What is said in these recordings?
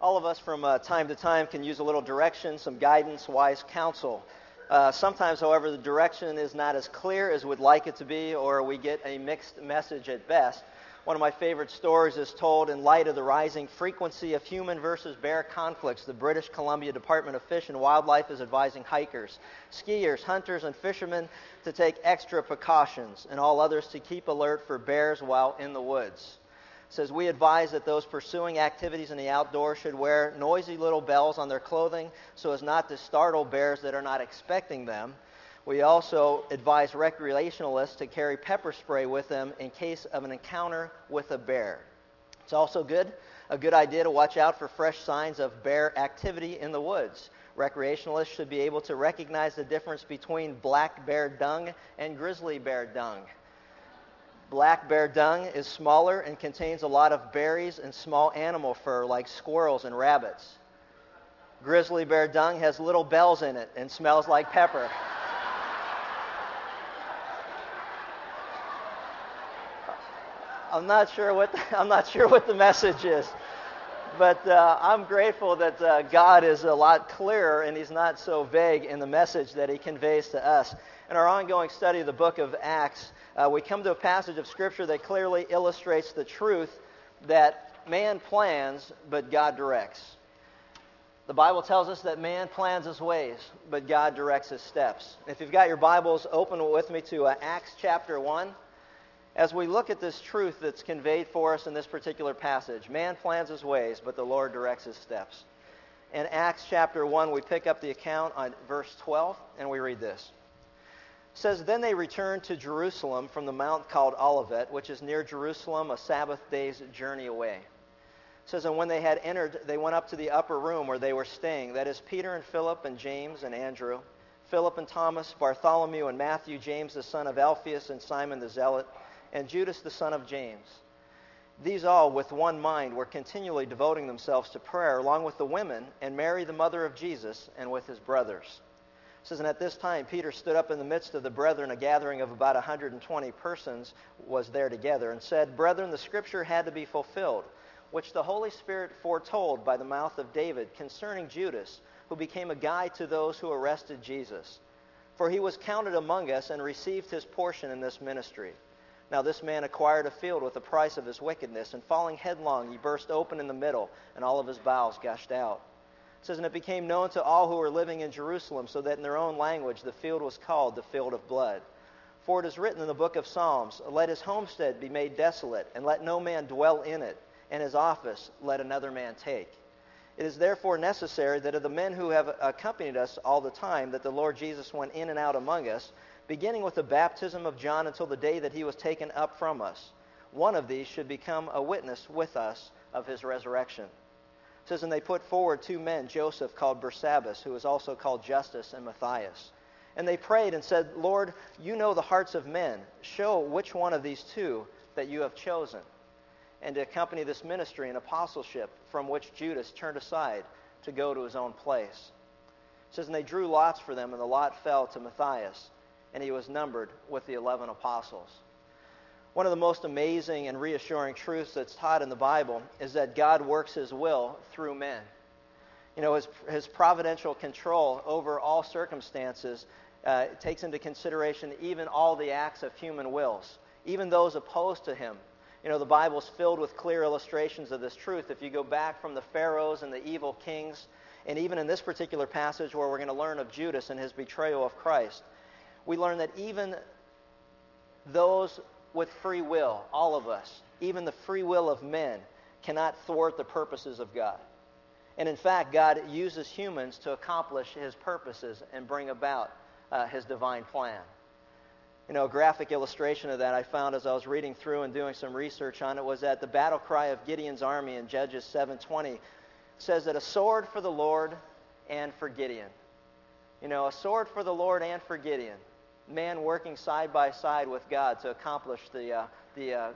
All of us from uh, time to time can use a little direction, some guidance, wise counsel. Uh, sometimes, however, the direction is not as clear as we'd like it to be, or we get a mixed message at best. One of my favorite stories is told in light of the rising frequency of human versus bear conflicts. The British Columbia Department of Fish and Wildlife is advising hikers, skiers, hunters, and fishermen to take extra precautions, and all others to keep alert for bears while in the woods says we advise that those pursuing activities in the outdoors should wear noisy little bells on their clothing so as not to startle bears that are not expecting them. We also advise recreationalists to carry pepper spray with them in case of an encounter with a bear. It's also good, a good idea to watch out for fresh signs of bear activity in the woods. Recreationalists should be able to recognize the difference between black bear dung and grizzly bear dung. Black bear dung is smaller and contains a lot of berries and small animal fur like squirrels and rabbits. Grizzly bear dung has little bells in it and smells like pepper. I'm not sure what the, I'm not sure what the message is, but uh, I'm grateful that uh, God is a lot clearer and He's not so vague in the message that He conveys to us. In our ongoing study of the book of Acts, uh, we come to a passage of Scripture that clearly illustrates the truth that man plans, but God directs. The Bible tells us that man plans his ways, but God directs his steps. If you've got your Bibles, open with me to uh, Acts chapter 1. As we look at this truth that's conveyed for us in this particular passage, man plans his ways, but the Lord directs his steps. In Acts chapter 1, we pick up the account on verse 12, and we read this says, Then they returned to Jerusalem from the mount called Olivet, which is near Jerusalem, a Sabbath day's journey away. It says, And when they had entered, they went up to the upper room where they were staying. That is Peter and Philip and James and Andrew, Philip and Thomas, Bartholomew and Matthew, James the son of Alphaeus and Simon the Zealot, and Judas the son of James. These all, with one mind, were continually devoting themselves to prayer, along with the women, and Mary, the mother of Jesus, and with his brothers. It says, And at this time, Peter stood up in the midst of the brethren, a gathering of about 120 persons was there together, and said, Brethren, the scripture had to be fulfilled, which the Holy Spirit foretold by the mouth of David concerning Judas, who became a guide to those who arrested Jesus. For he was counted among us and received his portion in this ministry. Now this man acquired a field with the price of his wickedness, and falling headlong, he burst open in the middle, and all of his bowels gushed out. It says, And it became known to all who were living in Jerusalem, so that in their own language the field was called the field of blood. For it is written in the book of Psalms, Let his homestead be made desolate, and let no man dwell in it, and his office let another man take. It is therefore necessary that of the men who have accompanied us all the time, that the Lord Jesus went in and out among us, beginning with the baptism of John until the day that he was taken up from us. One of these should become a witness with us of his resurrection says, And they put forward two men, Joseph called Barsabbas, who was also called Justus, and Matthias. And they prayed and said, Lord, you know the hearts of men. Show which one of these two that you have chosen, and to accompany this ministry and apostleship from which Judas turned aside to go to his own place. It says, And they drew lots for them, and the lot fell to Matthias, and he was numbered with the eleven apostles. One of the most amazing and reassuring truths that's taught in the Bible is that God works his will through men. You know, his, his providential control over all circumstances uh, takes into consideration even all the acts of human wills, even those opposed to him. You know, the Bible's filled with clear illustrations of this truth. If you go back from the pharaohs and the evil kings, and even in this particular passage where we're going to learn of Judas and his betrayal of Christ, we learn that even those with free will, all of us, even the free will of men, cannot thwart the purposes of God. And in fact, God uses humans to accomplish his purposes and bring about uh, his divine plan. You know, a graphic illustration of that I found as I was reading through and doing some research on it was that the battle cry of Gideon's army in Judges 7:20 says that a sword for the Lord and for Gideon. You know, a sword for the Lord and for Gideon man working side by side with God to accomplish the, uh, the uh,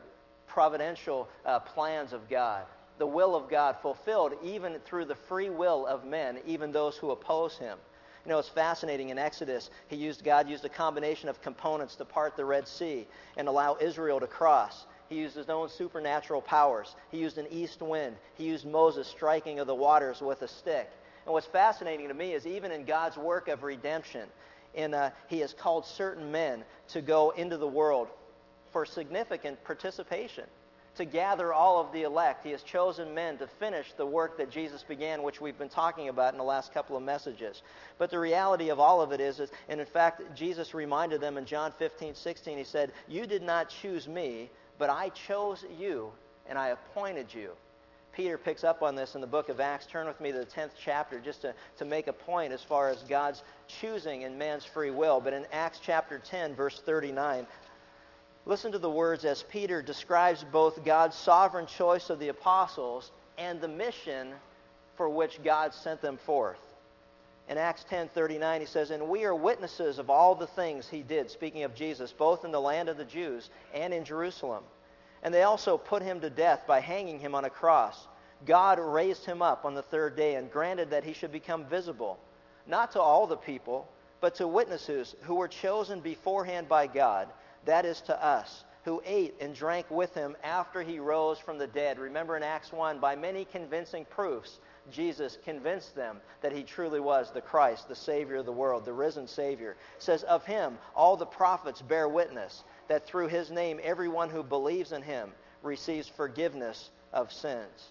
providential uh, plans of God, the will of God fulfilled even through the free will of men, even those who oppose him. You know, it's fascinating. In Exodus, he used God used a combination of components to part the Red Sea and allow Israel to cross. He He used his own supernatural powers. He used an east wind. He used Moses striking of the waters with a stick. And what's fascinating to me is even in God's work of redemption, in, uh, he has called certain men to go into the world for significant participation to gather all of the elect. He has chosen men to finish the work that Jesus began, which we've been talking about in the last couple of messages. But the reality of all of it is, is and in fact, Jesus reminded them in John 15, 16, he said, You did not choose me, but I chose you, and I appointed you. Peter picks up on this in the book of Acts. Turn with me to the 10th chapter just to, to make a point as far as God's choosing and man's free will. But in Acts chapter 10, verse 39, Listen to the words as Peter describes both God's sovereign choice of the apostles and the mission for which God sent them forth. In Acts 10:39 he says, "And we are witnesses of all the things he did, speaking of Jesus, both in the land of the Jews and in Jerusalem. And they also put him to death by hanging him on a cross. God raised him up on the third day and granted that he should become visible, not to all the people, but to witnesses who were chosen beforehand by God." that is to us, who ate and drank with him after he rose from the dead. Remember in Acts 1, by many convincing proofs, Jesus convinced them that he truly was the Christ, the Savior of the world, the risen Savior. It says, Of him, all the prophets bear witness that through his name, everyone who believes in him receives forgiveness of sins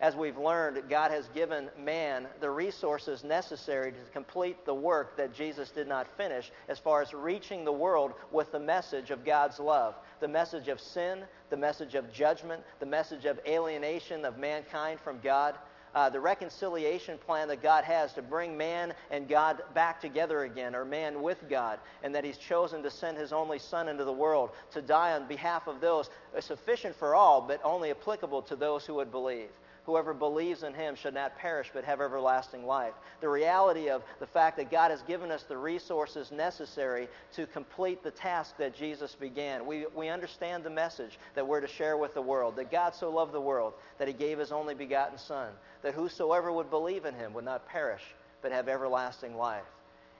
as we've learned, God has given man the resources necessary to complete the work that Jesus did not finish as far as reaching the world with the message of God's love, the message of sin, the message of judgment, the message of alienation of mankind from God. Uh, the reconciliation plan that God has to bring man and God back together again, or man with God, and that He's chosen to send His only Son into the world to die on behalf of those, sufficient for all, but only applicable to those who would believe. Whoever believes in him should not perish but have everlasting life. The reality of the fact that God has given us the resources necessary to complete the task that Jesus began. We, we understand the message that we're to share with the world that God so loved the world that he gave his only begotten Son, that whosoever would believe in him would not perish but have everlasting life.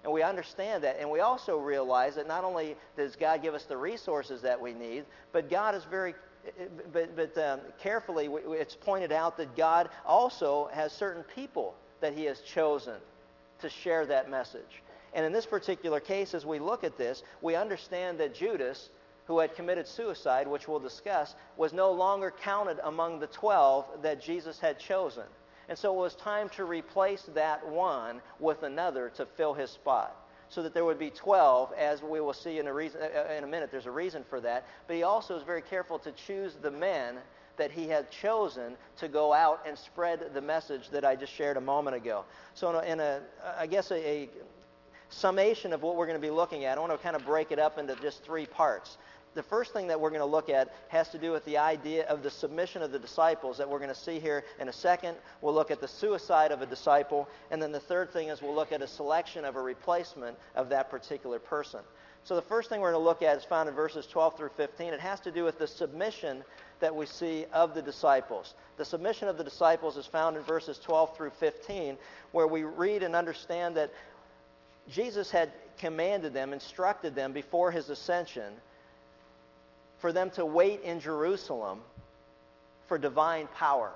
And we understand that. And we also realize that not only does God give us the resources that we need, but God is very but, but um, carefully, it's pointed out that God also has certain people that He has chosen to share that message. And in this particular case, as we look at this, we understand that Judas, who had committed suicide, which we'll discuss, was no longer counted among the 12 that Jesus had chosen. And so it was time to replace that one with another to fill his spot so that there would be 12, as we will see in a, reason, uh, uh, in a minute. There's a reason for that. But he also is very careful to choose the men that he had chosen to go out and spread the message that I just shared a moment ago. So, in a, in a I guess, a, a summation of what we're going to be looking at, I want to kind of break it up into just three parts the first thing that we're going to look at has to do with the idea of the submission of the disciples that we're going to see here in a second. We'll look at the suicide of a disciple. And then the third thing is we'll look at a selection of a replacement of that particular person. So the first thing we're going to look at is found in verses 12 through 15. It has to do with the submission that we see of the disciples. The submission of the disciples is found in verses 12 through 15, where we read and understand that Jesus had commanded them, instructed them before his ascension for them to wait in Jerusalem for divine power.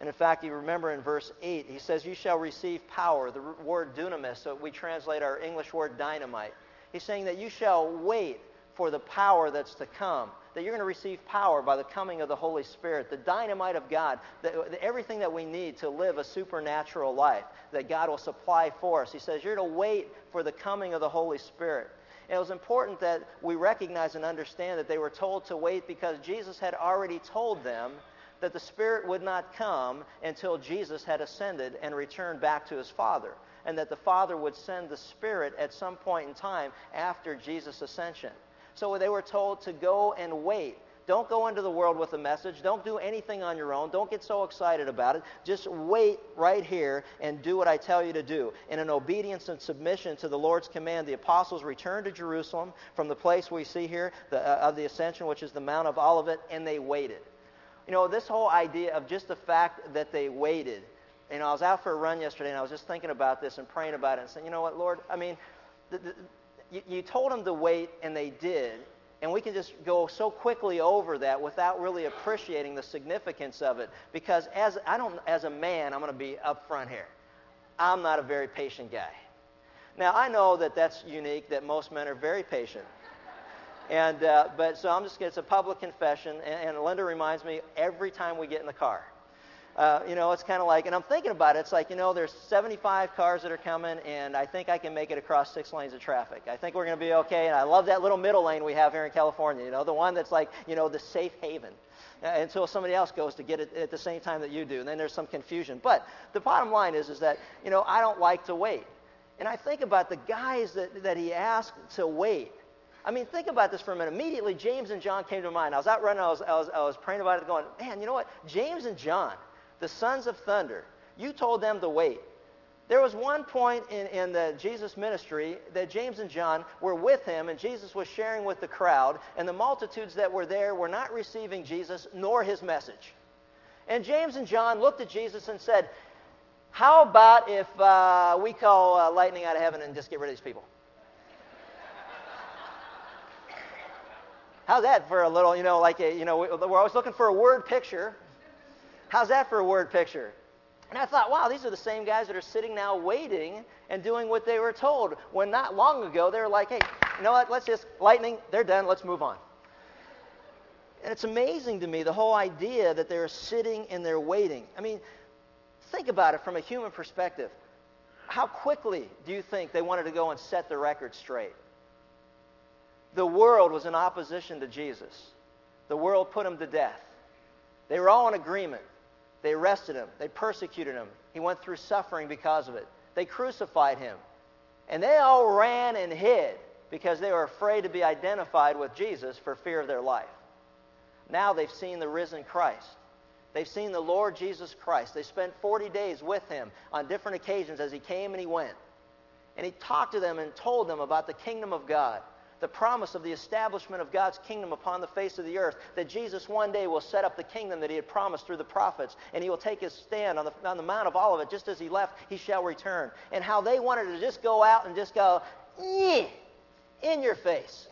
And in fact, you remember in verse 8, he says, You shall receive power. The word dunamis, so we translate our English word dynamite. He's saying that you shall wait for the power that's to come, that you're going to receive power by the coming of the Holy Spirit, the dynamite of God, the, everything that we need to live a supernatural life that God will supply for us. He says, You're to wait for the coming of the Holy Spirit. It was important that we recognize and understand that they were told to wait because Jesus had already told them that the Spirit would not come until Jesus had ascended and returned back to his Father, and that the Father would send the Spirit at some point in time after Jesus' ascension. So they were told to go and wait don't go into the world with a message. Don't do anything on your own. Don't get so excited about it. Just wait right here and do what I tell you to do. And in obedience and submission to the Lord's command, the apostles returned to Jerusalem from the place we see here the, uh, of the ascension, which is the Mount of Olivet, and they waited. You know, this whole idea of just the fact that they waited. You know, I was out for a run yesterday and I was just thinking about this and praying about it and saying, you know what, Lord, I mean, the, the, you, you told them to wait and they did And we can just go so quickly over that without really appreciating the significance of it. Because as, I don't, as a man, I'm going to be upfront here. I'm not a very patient guy. Now, I know that that's unique, that most men are very patient. And, uh, but so I'm just, it's a public confession. And, and Linda reminds me every time we get in the car. Uh, you know, it's kind of like, and I'm thinking about it. It's like, you know, there's 75 cars that are coming, and I think I can make it across six lanes of traffic. I think we're going to be okay. And I love that little middle lane we have here in California. You know, the one that's like, you know, the safe haven uh, until somebody else goes to get it at the same time that you do. And then there's some confusion. But the bottom line is, is that, you know, I don't like to wait. And I think about the guys that, that he asked to wait. I mean, think about this for a minute. Immediately, James and John came to mind. I was out running, I was, I was, I was praying about it, going, man, you know what? James and John, the sons of thunder, you told them to wait. There was one point in, in the Jesus ministry that James and John were with him, and Jesus was sharing with the crowd, and the multitudes that were there were not receiving Jesus nor his message. And James and John looked at Jesus and said, How about if uh, we call uh, lightning out of heaven and just get rid of these people? How's that for a little, you know, like, a, you know, we're always looking for a word picture. How's that for a word picture? And I thought, wow, these are the same guys that are sitting now waiting and doing what they were told. When not long ago, they were like, hey, you know what? Let's just, lightning, they're done, let's move on. And it's amazing to me the whole idea that they're sitting and they're waiting. I mean, think about it from a human perspective. How quickly do you think they wanted to go and set the record straight? The world was in opposition to Jesus. The world put him to death. They were all in agreement. They arrested him, they persecuted him. He went through suffering because of it. They crucified him. And they all ran and hid because they were afraid to be identified with Jesus for fear of their life. Now they've seen the risen Christ. They've seen the Lord Jesus Christ. They spent 40 days with him on different occasions as he came and he went. And he talked to them and told them about the kingdom of God the promise of the establishment of God's kingdom upon the face of the earth, that Jesus one day will set up the kingdom that he had promised through the prophets, and he will take his stand on the, on the Mount of Olivet, just as he left, he shall return. And how they wanted to just go out and just go, in your face.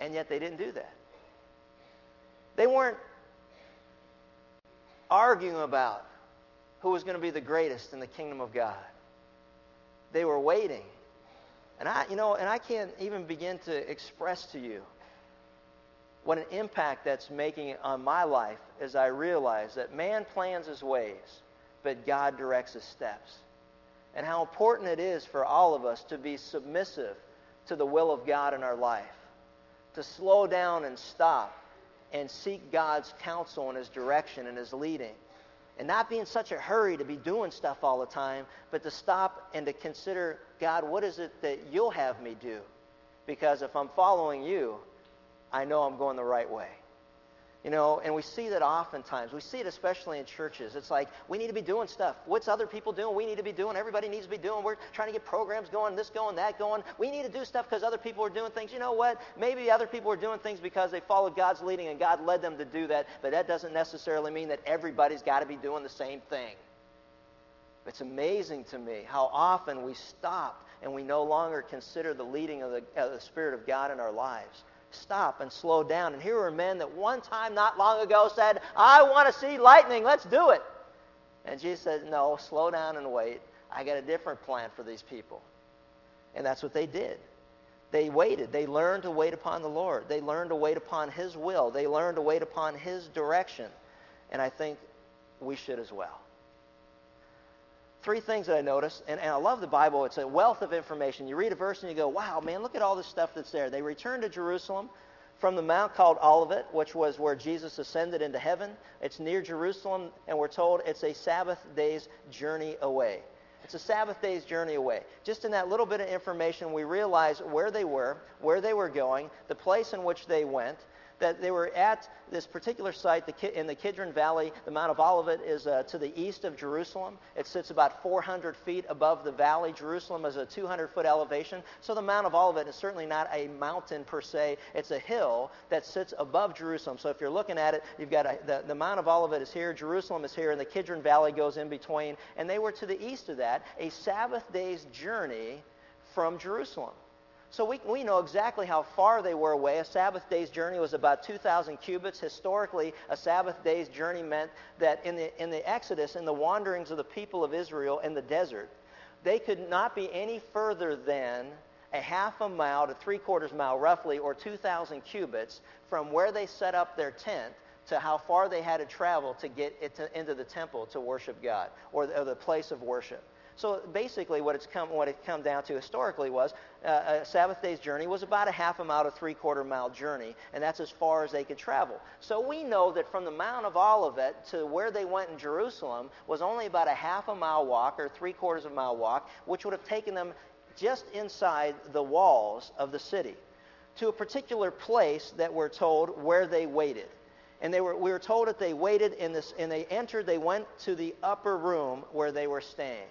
And yet they didn't do that. They weren't arguing about who was going to be the greatest in the kingdom of God. They were waiting and I, you know, and I can't even begin to express to you what an impact that's making on my life as I realize that man plans his ways, but God directs his steps. And how important it is for all of us to be submissive to the will of God in our life, to slow down and stop and seek God's counsel and his direction and his leading. And not be in such a hurry to be doing stuff all the time, but to stop and to consider, God, what is it that you'll have me do? Because if I'm following you, I know I'm going the right way. You know, and we see that oftentimes. We see it especially in churches. It's like we need to be doing stuff. What's other people doing? We need to be doing. Everybody needs to be doing. We're trying to get programs going, this going, that going. We need to do stuff because other people are doing things. You know what? Maybe other people are doing things because they followed God's leading and God led them to do that, but that doesn't necessarily mean that everybody's got to be doing the same thing. It's amazing to me how often we stop and we no longer consider the leading of the, of the Spirit of God in our lives stop and slow down. And here are men that one time not long ago said, I want to see lightning, let's do it. And Jesus said, No, slow down and wait. I got a different plan for these people. And that's what they did. They waited. They learned to wait upon the Lord. They learned to wait upon His will. They learned to wait upon His direction. And I think we should as well three things that I noticed, and, and I love the Bible. It's a wealth of information. You read a verse and you go, wow, man, look at all this stuff that's there. They returned to Jerusalem from the mount called Olivet, which was where Jesus ascended into heaven. It's near Jerusalem, and we're told it's a Sabbath day's journey away. It's a Sabbath day's journey away. Just in that little bit of information, we realize where they were, where they were going, the place in which they went, that they were at this particular site in the Kidron Valley. The Mount of Olivet is uh, to the east of Jerusalem. It sits about 400 feet above the valley. Jerusalem is a 200 foot elevation. So the Mount of Olivet is certainly not a mountain per se. It's a hill that sits above Jerusalem. So if you're looking at it, you've got a, the, the Mount of Olivet is here, Jerusalem is here, and the Kidron Valley goes in between. And they were to the east of that, a Sabbath day's journey from Jerusalem. So we, we know exactly how far they were away. A Sabbath day's journey was about 2,000 cubits. Historically, a Sabbath day's journey meant that in the, in the Exodus, in the wanderings of the people of Israel in the desert, they could not be any further than a half a mile to three quarters mile, roughly, or 2,000 cubits from where they set up their tent to how far they had to travel to get to, into the temple to worship God or the, or the place of worship. So basically, what it's come what it come down to historically was uh, a Sabbath day's journey was about a half a mile to three quarter mile journey, and that's as far as they could travel. So we know that from the Mount of Olivet to where they went in Jerusalem was only about a half a mile walk or three quarters of a mile walk, which would have taken them just inside the walls of the city to a particular place that we're told where they waited and they were, we were told that they waited in this, and they entered, they went to the upper room where they were staying.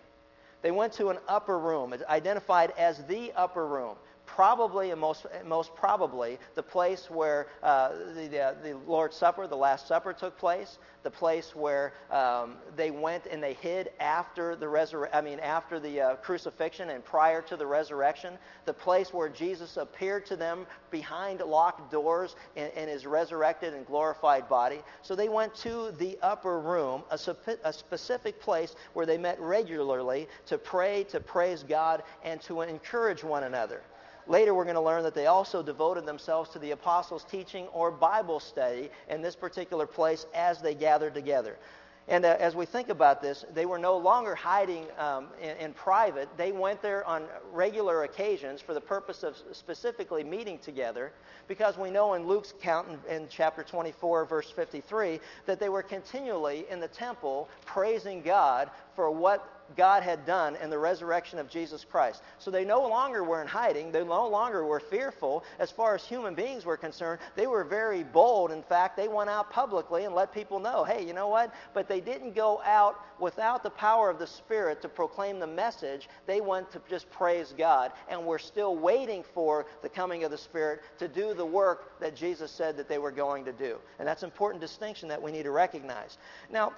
They went to an upper room, identified as the upper room. Probably, and most, most probably, the place where uh, the, uh, the Lord's Supper, the Last Supper, took place. The place where um, they went and they hid after the resur- I mean, after the uh, crucifixion and prior to the resurrection. The place where Jesus appeared to them behind locked doors in, in his resurrected and glorified body. So they went to the upper room, a, a specific place where they met regularly to pray, to praise God, and to encourage one another. Later, we're going to learn that they also devoted themselves to the apostles' teaching or Bible study in this particular place as they gathered together. And uh, as we think about this, they were no longer hiding um, in, in, private. They went there on regular occasions for the purpose of specifically meeting together, because we know in Luke's account in, in chapter 24, verse 53, that they were continually in the temple praising God for what God had done in the resurrection of Jesus Christ. So they no longer were in hiding. They no longer were fearful. As far as human beings were concerned, they were very bold. In fact, they went out publicly and let people know hey, you know what? But they didn't go out without the power of the Spirit to proclaim the message. They went to just praise God. And we're still waiting for the coming of the Spirit to do the work that Jesus said that they were going to do. And that's an important distinction that we need to recognize. Now,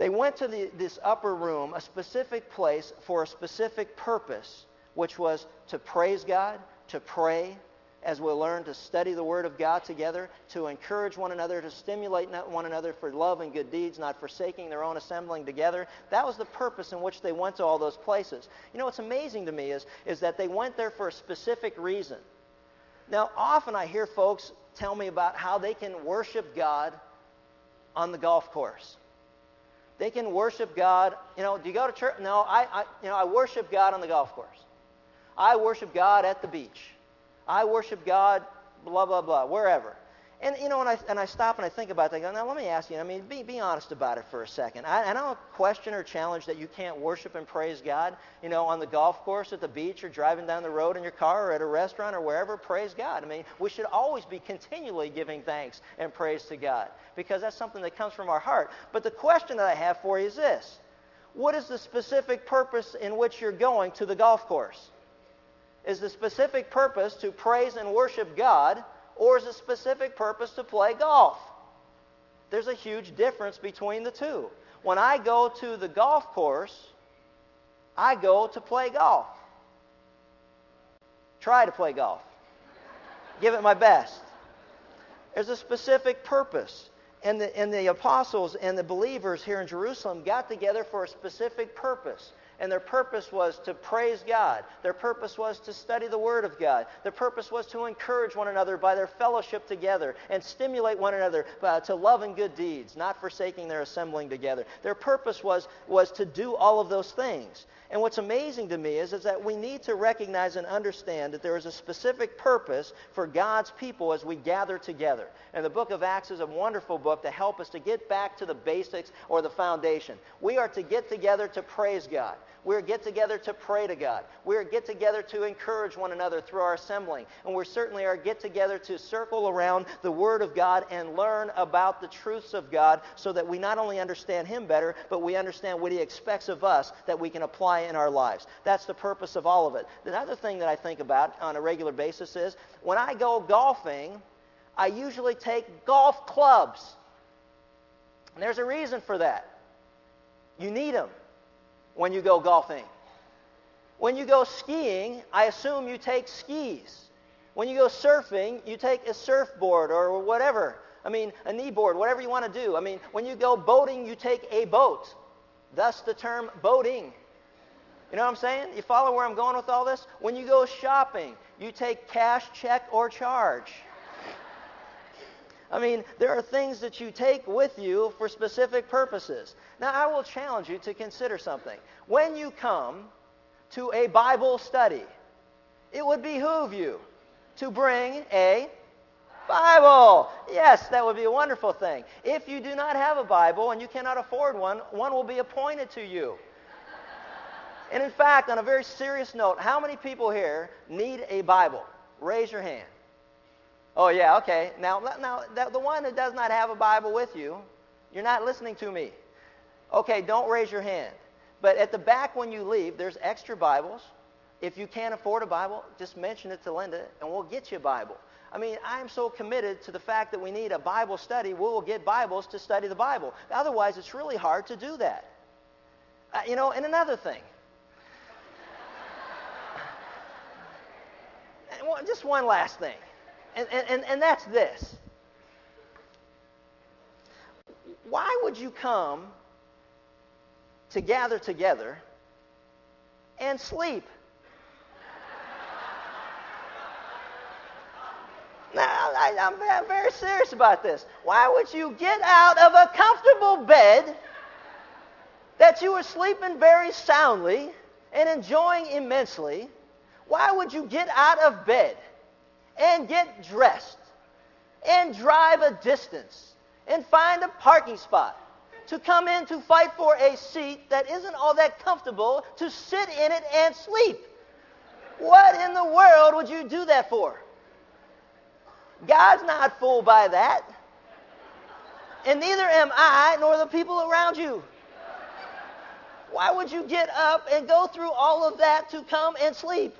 they went to the, this upper room, a specific place for a specific purpose, which was to praise God, to pray, as we'll learn to study the Word of God together, to encourage one another, to stimulate one another for love and good deeds, not forsaking their own assembling together. That was the purpose in which they went to all those places. You know, what's amazing to me is, is that they went there for a specific reason. Now, often I hear folks tell me about how they can worship God on the golf course. They can worship God. You know, do you go to church? No, I, I, you know, I worship God on the golf course. I worship God at the beach. I worship God, blah, blah, blah, wherever. And, you know, and I, and I stop and I think about that. Now, let me ask you, I mean, be, be honest about it for a second. I, I don't question or challenge that you can't worship and praise God, you know, on the golf course, at the beach, or driving down the road in your car, or at a restaurant, or wherever. Praise God. I mean, we should always be continually giving thanks and praise to God because that's something that comes from our heart. But the question that I have for you is this What is the specific purpose in which you're going to the golf course? Is the specific purpose to praise and worship God? Or is a specific purpose to play golf? There's a huge difference between the two. When I go to the golf course, I go to play golf. Try to play golf. Give it my best. There's a specific purpose. And the, and the apostles and the believers here in Jerusalem got together for a specific purpose and their purpose was to praise God. Their purpose was to study the Word of God. Their purpose was to encourage one another by their fellowship together and stimulate one another uh, to love and good deeds, not forsaking their assembling together. Their purpose was, was to do all of those things. And what's amazing to me is, is that we need to recognize and understand that there is a specific purpose for God's people as we gather together. And the book of Acts is a wonderful book to help us to get back to the basics or the foundation. We are to get together to praise God. We're get together to pray to God. We're get together to encourage one another through our assembling. And we're certainly are get together to circle around the Word of God and learn about the truths of God so that we not only understand Him better, but we understand what He expects of us that we can apply in our lives. That's the purpose of all of it. The other thing that I think about on a regular basis is when I go golfing, I usually take golf clubs. And there's a reason for that. You need them when you go golfing. When you go skiing, I assume you take skis. When you go surfing, you take a surfboard or whatever. I mean, a knee board, whatever you want to do. I mean, when you go boating, you take a boat. Thus the term boating. You know what I'm saying? You follow where I'm going with all this? When you go shopping, you take cash, check, or charge. I mean, there are things that you take with you for specific purposes. Now, I will challenge you to consider something. When you come to a Bible study, it would behoove you to bring a Bible. Yes, that would be a wonderful thing. If you do not have a Bible and you cannot afford one, one will be appointed to you. And in fact, on a very serious note, how many people here need a Bible? Raise your hand. Oh, yeah, okay. Now, now the one that does not have a Bible with you, you're not listening to me. Okay, don't raise your hand. But at the back when you leave, there's extra Bibles. If you can't afford a Bible, just mention it to Linda and we'll get you a Bible. I mean, I'm so committed to the fact that we need a Bible study, we will get Bibles to study the Bible. Otherwise, it's really hard to do that. Uh, you know, and another thing. just one last thing. And, and, and that's this. Why would you come to gather together and sleep? Now, I, am very serious about this. Why would you get out of a comfortable bed that you were sleeping very soundly and enjoying immensely? Why would you get out of bed and get dressed and drive a distance and find a parking spot to come in to fight for a seat that isn't all that comfortable to sit in it and sleep? What in the world would you do that for? God's not fooled by that. And neither am I, nor the people around you. Why would you get up and go through all of that to come and sleep?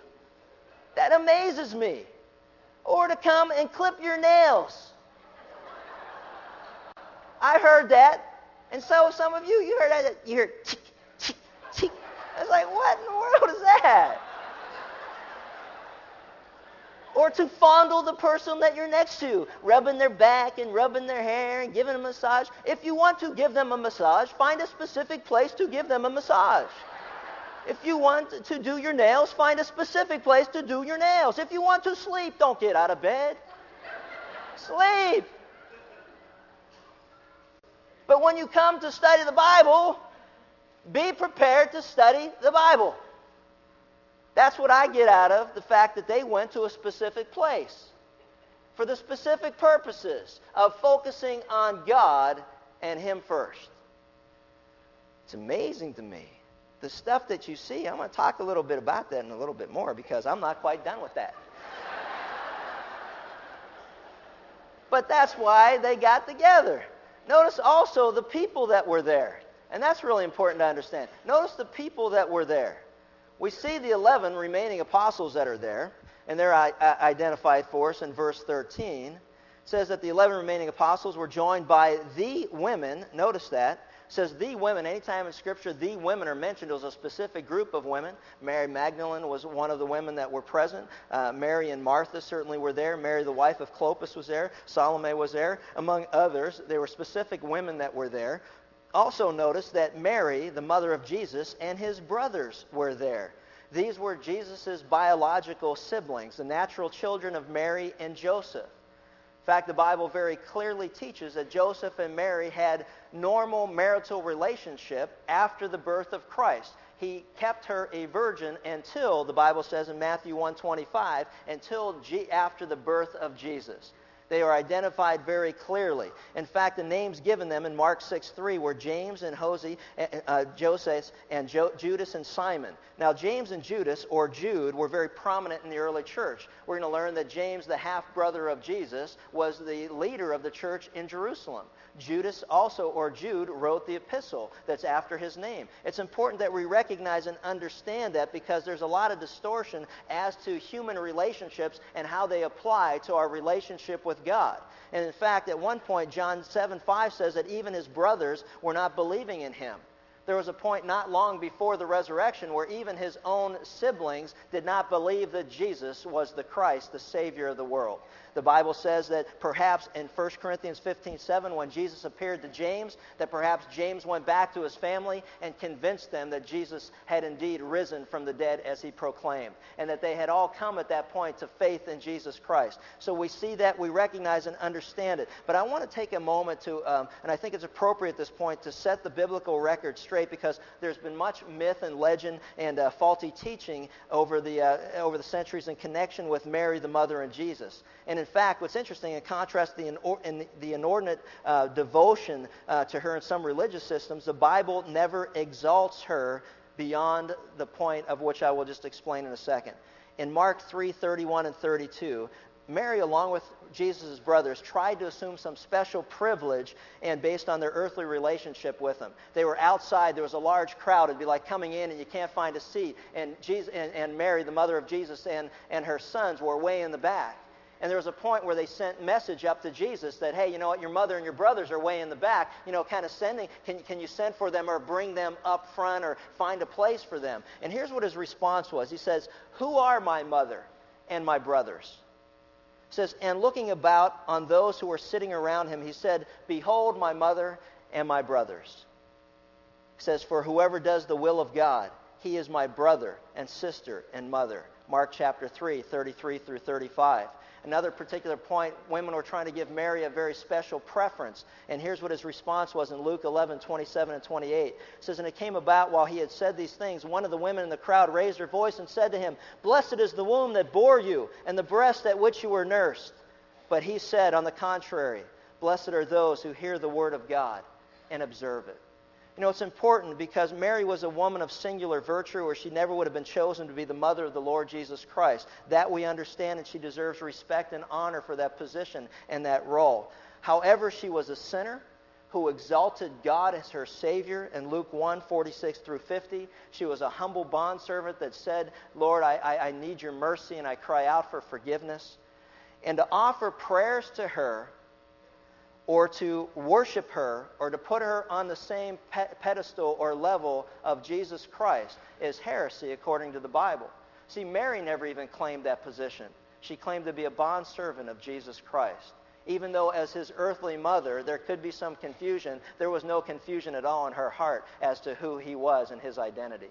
That amazes me. Or to come and clip your nails. I heard that, and so some of you, you heard that. You heard tick, tick, tick. I was like, what in the world is that? or to fondle the person that you're next to, rubbing their back and rubbing their hair and giving a massage. If you want to give them a massage, find a specific place to give them a massage. If you want to do your nails, find a specific place to do your nails. If you want to sleep, don't get out of bed. Sleep. But when you come to study the Bible, be prepared to study the Bible. That's what I get out of the fact that they went to a specific place for the specific purposes of focusing on God and Him first. It's amazing to me. The stuff that you see, I'm going to talk a little bit about that in a little bit more because I'm not quite done with that. but that's why they got together. Notice also the people that were there. And that's really important to understand. Notice the people that were there we see the 11 remaining apostles that are there, and they're identified for us in verse 13. It says that the 11 remaining apostles were joined by the women. Notice that. Says the women. Anytime in Scripture the women are mentioned, it was a specific group of women. Mary Magdalene was one of the women that were present. Uh, Mary and Martha certainly were there. Mary, the wife of Clopas, was there. Salome was there. Among others, there were specific women that were there. Also, notice that Mary, the mother of Jesus, and his brothers were there. These were Jesus' biological siblings, the natural children of Mary and Joseph. Fact, the Bible very clearly teaches that Joseph and Mary had normal marital relationship after the birth of Christ. He kept her a virgin until, the Bible says in Matthew 125, until G- after the birth of Jesus. They are identified very clearly. In fact, the names given them in Mark 6 3 were James and Hosea, uh, uh, Joseph, and jo- Judas and Simon. Now, James and Judas, or Jude, were very prominent in the early church. We're going to learn that James, the half brother of Jesus, was the leader of the church in Jerusalem. Judas also, or Jude, wrote the epistle that's after his name. It's important that we recognize and understand that because there's a lot of distortion as to human relationships and how they apply to our relationship with God. And in fact, at one point, John 7 5 says that even his brothers were not believing in him. There was a point not long before the resurrection where even his own siblings did not believe that Jesus was the Christ, the Savior of the world. The Bible says that perhaps in 1 Corinthians 15 7, when Jesus appeared to James, that perhaps James went back to his family and convinced them that Jesus had indeed risen from the dead as he proclaimed, and that they had all come at that point to faith in Jesus Christ. So we see that, we recognize and understand it. But I want to take a moment to, um, and I think it's appropriate at this point, to set the biblical record straight because there's been much myth and legend and uh, faulty teaching over the, uh, over the centuries in connection with Mary, the mother, and Jesus. And in fact, what's interesting, in contrast to the, inor- in the inordinate uh, devotion uh, to her in some religious systems, the Bible never exalts her beyond the point of which I will just explain in a second. In Mark 3 31 and 32, Mary, along with Jesus' brothers, tried to assume some special privilege and based on their earthly relationship with him. They were outside, there was a large crowd. It'd be like coming in and you can't find a seat. And, Jesus, and, and Mary, the mother of Jesus, and, and her sons were way in the back. And there was a point where they sent message up to Jesus that, hey, you know what, your mother and your brothers are way in the back. You know, kind of sending, can, can you send for them or bring them up front or find a place for them? And here's what his response was He says, Who are my mother and my brothers? He says, And looking about on those who were sitting around him, he said, Behold my mother and my brothers. He says, For whoever does the will of God, he is my brother and sister and mother. Mark chapter 3, 33 through 35. Another particular point, women were trying to give Mary a very special preference. And here's what his response was in Luke 11, 27 and 28. It says, And it came about while he had said these things, one of the women in the crowd raised her voice and said to him, Blessed is the womb that bore you, and the breast at which you were nursed. But he said, On the contrary, Blessed are those who hear the word of God and observe it. You know, it's important because Mary was a woman of singular virtue, or she never would have been chosen to be the mother of the Lord Jesus Christ. That we understand, and she deserves respect and honor for that position and that role. However, she was a sinner who exalted God as her Savior in Luke 1 46 through 50. She was a humble bondservant that said, Lord, I, I, I need your mercy and I cry out for forgiveness. And to offer prayers to her or to worship her or to put her on the same pe- pedestal or level of Jesus Christ is heresy according to the Bible. See, Mary never even claimed that position. She claimed to be a bondservant of Jesus Christ. Even though, as his earthly mother, there could be some confusion, there was no confusion at all in her heart as to who he was and his identity.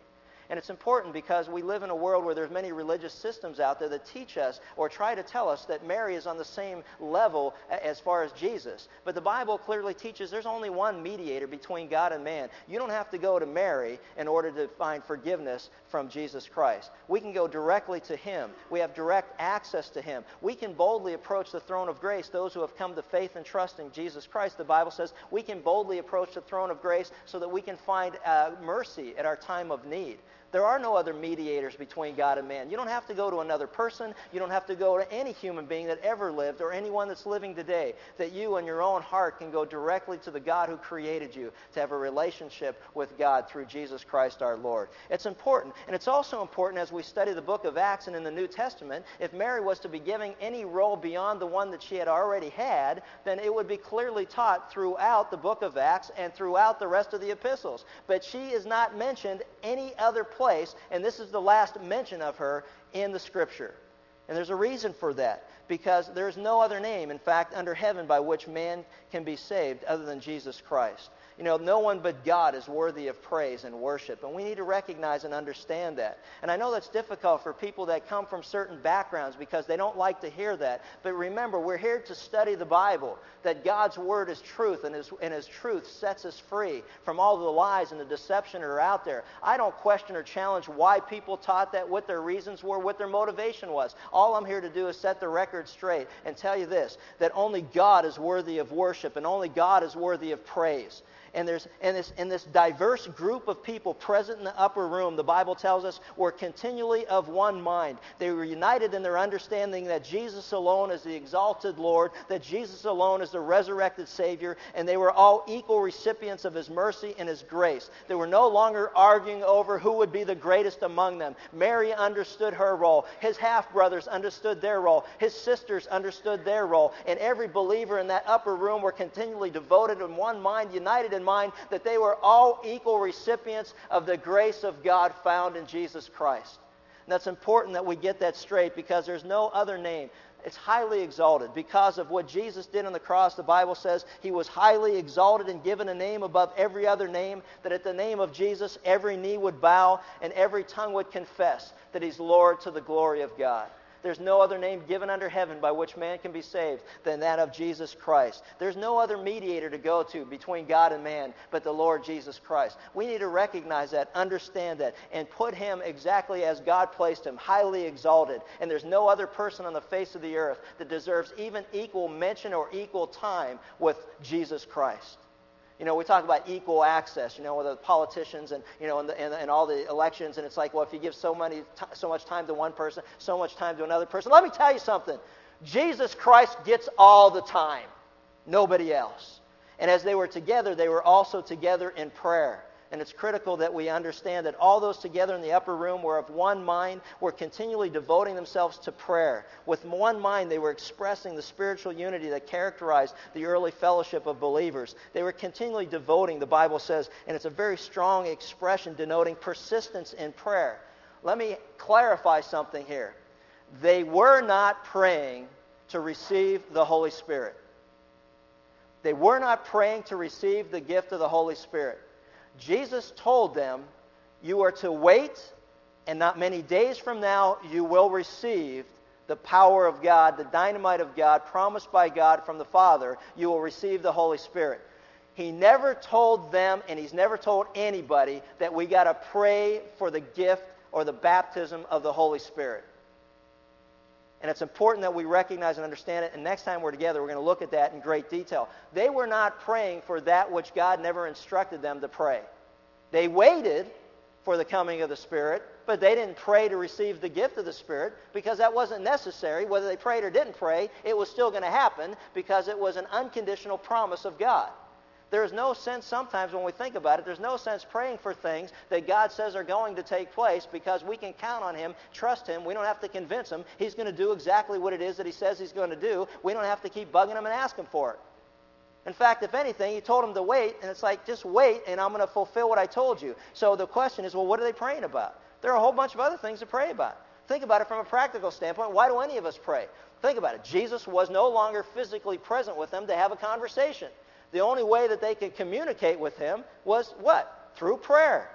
And it's important because we live in a world where there's many religious systems out there that teach us or try to tell us that Mary is on the same level as far as Jesus. But the Bible clearly teaches there's only one mediator between God and man. You don't have to go to Mary in order to find forgiveness from Jesus Christ. We can go directly to him. We have direct access to him. We can boldly approach the throne of grace, those who have come to faith and trust in Jesus Christ. The Bible says we can boldly approach the throne of grace so that we can find uh, mercy at our time of need. There are no other mediators between God and man. You don't have to go to another person. You don't have to go to any human being that ever lived or anyone that's living today. That you in your own heart can go directly to the God who created you to have a relationship with God through Jesus Christ our Lord. It's important. And it's also important as we study the book of Acts and in the New Testament, if Mary was to be giving any role beyond the one that she had already had, then it would be clearly taught throughout the book of Acts and throughout the rest of the epistles. But she is not mentioned any other and this is the last mention of her in the scripture. And there's a reason for that, because there's no other name, in fact, under heaven by which man can be saved other than Jesus Christ. You know, no one but God is worthy of praise and worship. And we need to recognize and understand that. And I know that's difficult for people that come from certain backgrounds because they don't like to hear that. But remember, we're here to study the Bible, that God's Word is truth, and His, and his truth sets us free from all the lies and the deception that are out there. I don't question or challenge why people taught that, what their reasons were, what their motivation was. All I'm here to do is set the record straight and tell you this that only God is worthy of worship, and only God is worthy of praise and there's and this in this diverse group of people present in the upper room the bible tells us were continually of one mind. They were united in their understanding that jesus alone is the exalted lord that jesus alone is the resurrected savior and they were all equal recipients of his mercy and his grace. They were no longer arguing over who would be the greatest among them. Mary understood her role. His half brothers understood their role. His sisters understood their role. And every believer in that upper room were continually devoted in one mind united in mind that they were all equal recipients of the grace of God found in Jesus Christ. And that's important that we get that straight because there's no other name. It's highly exalted because of what Jesus did on the cross. The Bible says he was highly exalted and given a name above every other name, that at the name of Jesus every knee would bow and every tongue would confess that he's Lord to the glory of God. There's no other name given under heaven by which man can be saved than that of Jesus Christ. There's no other mediator to go to between God and man but the Lord Jesus Christ. We need to recognize that, understand that, and put him exactly as God placed him, highly exalted. And there's no other person on the face of the earth that deserves even equal mention or equal time with Jesus Christ. You know, we talk about equal access, you know, with the politicians and, you know, and, the, and, and all the elections, and it's like, well, if you give so, many, so much time to one person, so much time to another person. Let me tell you something. Jesus Christ gets all the time, nobody else. And as they were together, they were also together in prayer. And it's critical that we understand that all those together in the upper room were of one mind, were continually devoting themselves to prayer. With one mind, they were expressing the spiritual unity that characterized the early fellowship of believers. They were continually devoting, the Bible says, and it's a very strong expression denoting persistence in prayer. Let me clarify something here. They were not praying to receive the Holy Spirit. They were not praying to receive the gift of the Holy Spirit. Jesus told them, You are to wait, and not many days from now, you will receive the power of God, the dynamite of God, promised by God from the Father. You will receive the Holy Spirit. He never told them, and he's never told anybody, that we got to pray for the gift or the baptism of the Holy Spirit. And it's important that we recognize and understand it. And next time we're together, we're going to look at that in great detail. They were not praying for that which God never instructed them to pray. They waited for the coming of the Spirit, but they didn't pray to receive the gift of the Spirit because that wasn't necessary. Whether they prayed or didn't pray, it was still going to happen because it was an unconditional promise of God. There's no sense sometimes when we think about it, there's no sense praying for things that God says are going to take place because we can count on Him, trust Him. We don't have to convince Him. He's going to do exactly what it is that He says He's going to do. We don't have to keep bugging Him and asking for it. In fact, if anything, He told him to wait, and it's like, just wait, and I'm going to fulfill what I told you. So the question is, well, what are they praying about? There are a whole bunch of other things to pray about. Think about it from a practical standpoint. Why do any of us pray? Think about it. Jesus was no longer physically present with them to have a conversation the only way that they could communicate with him was what? Through prayer.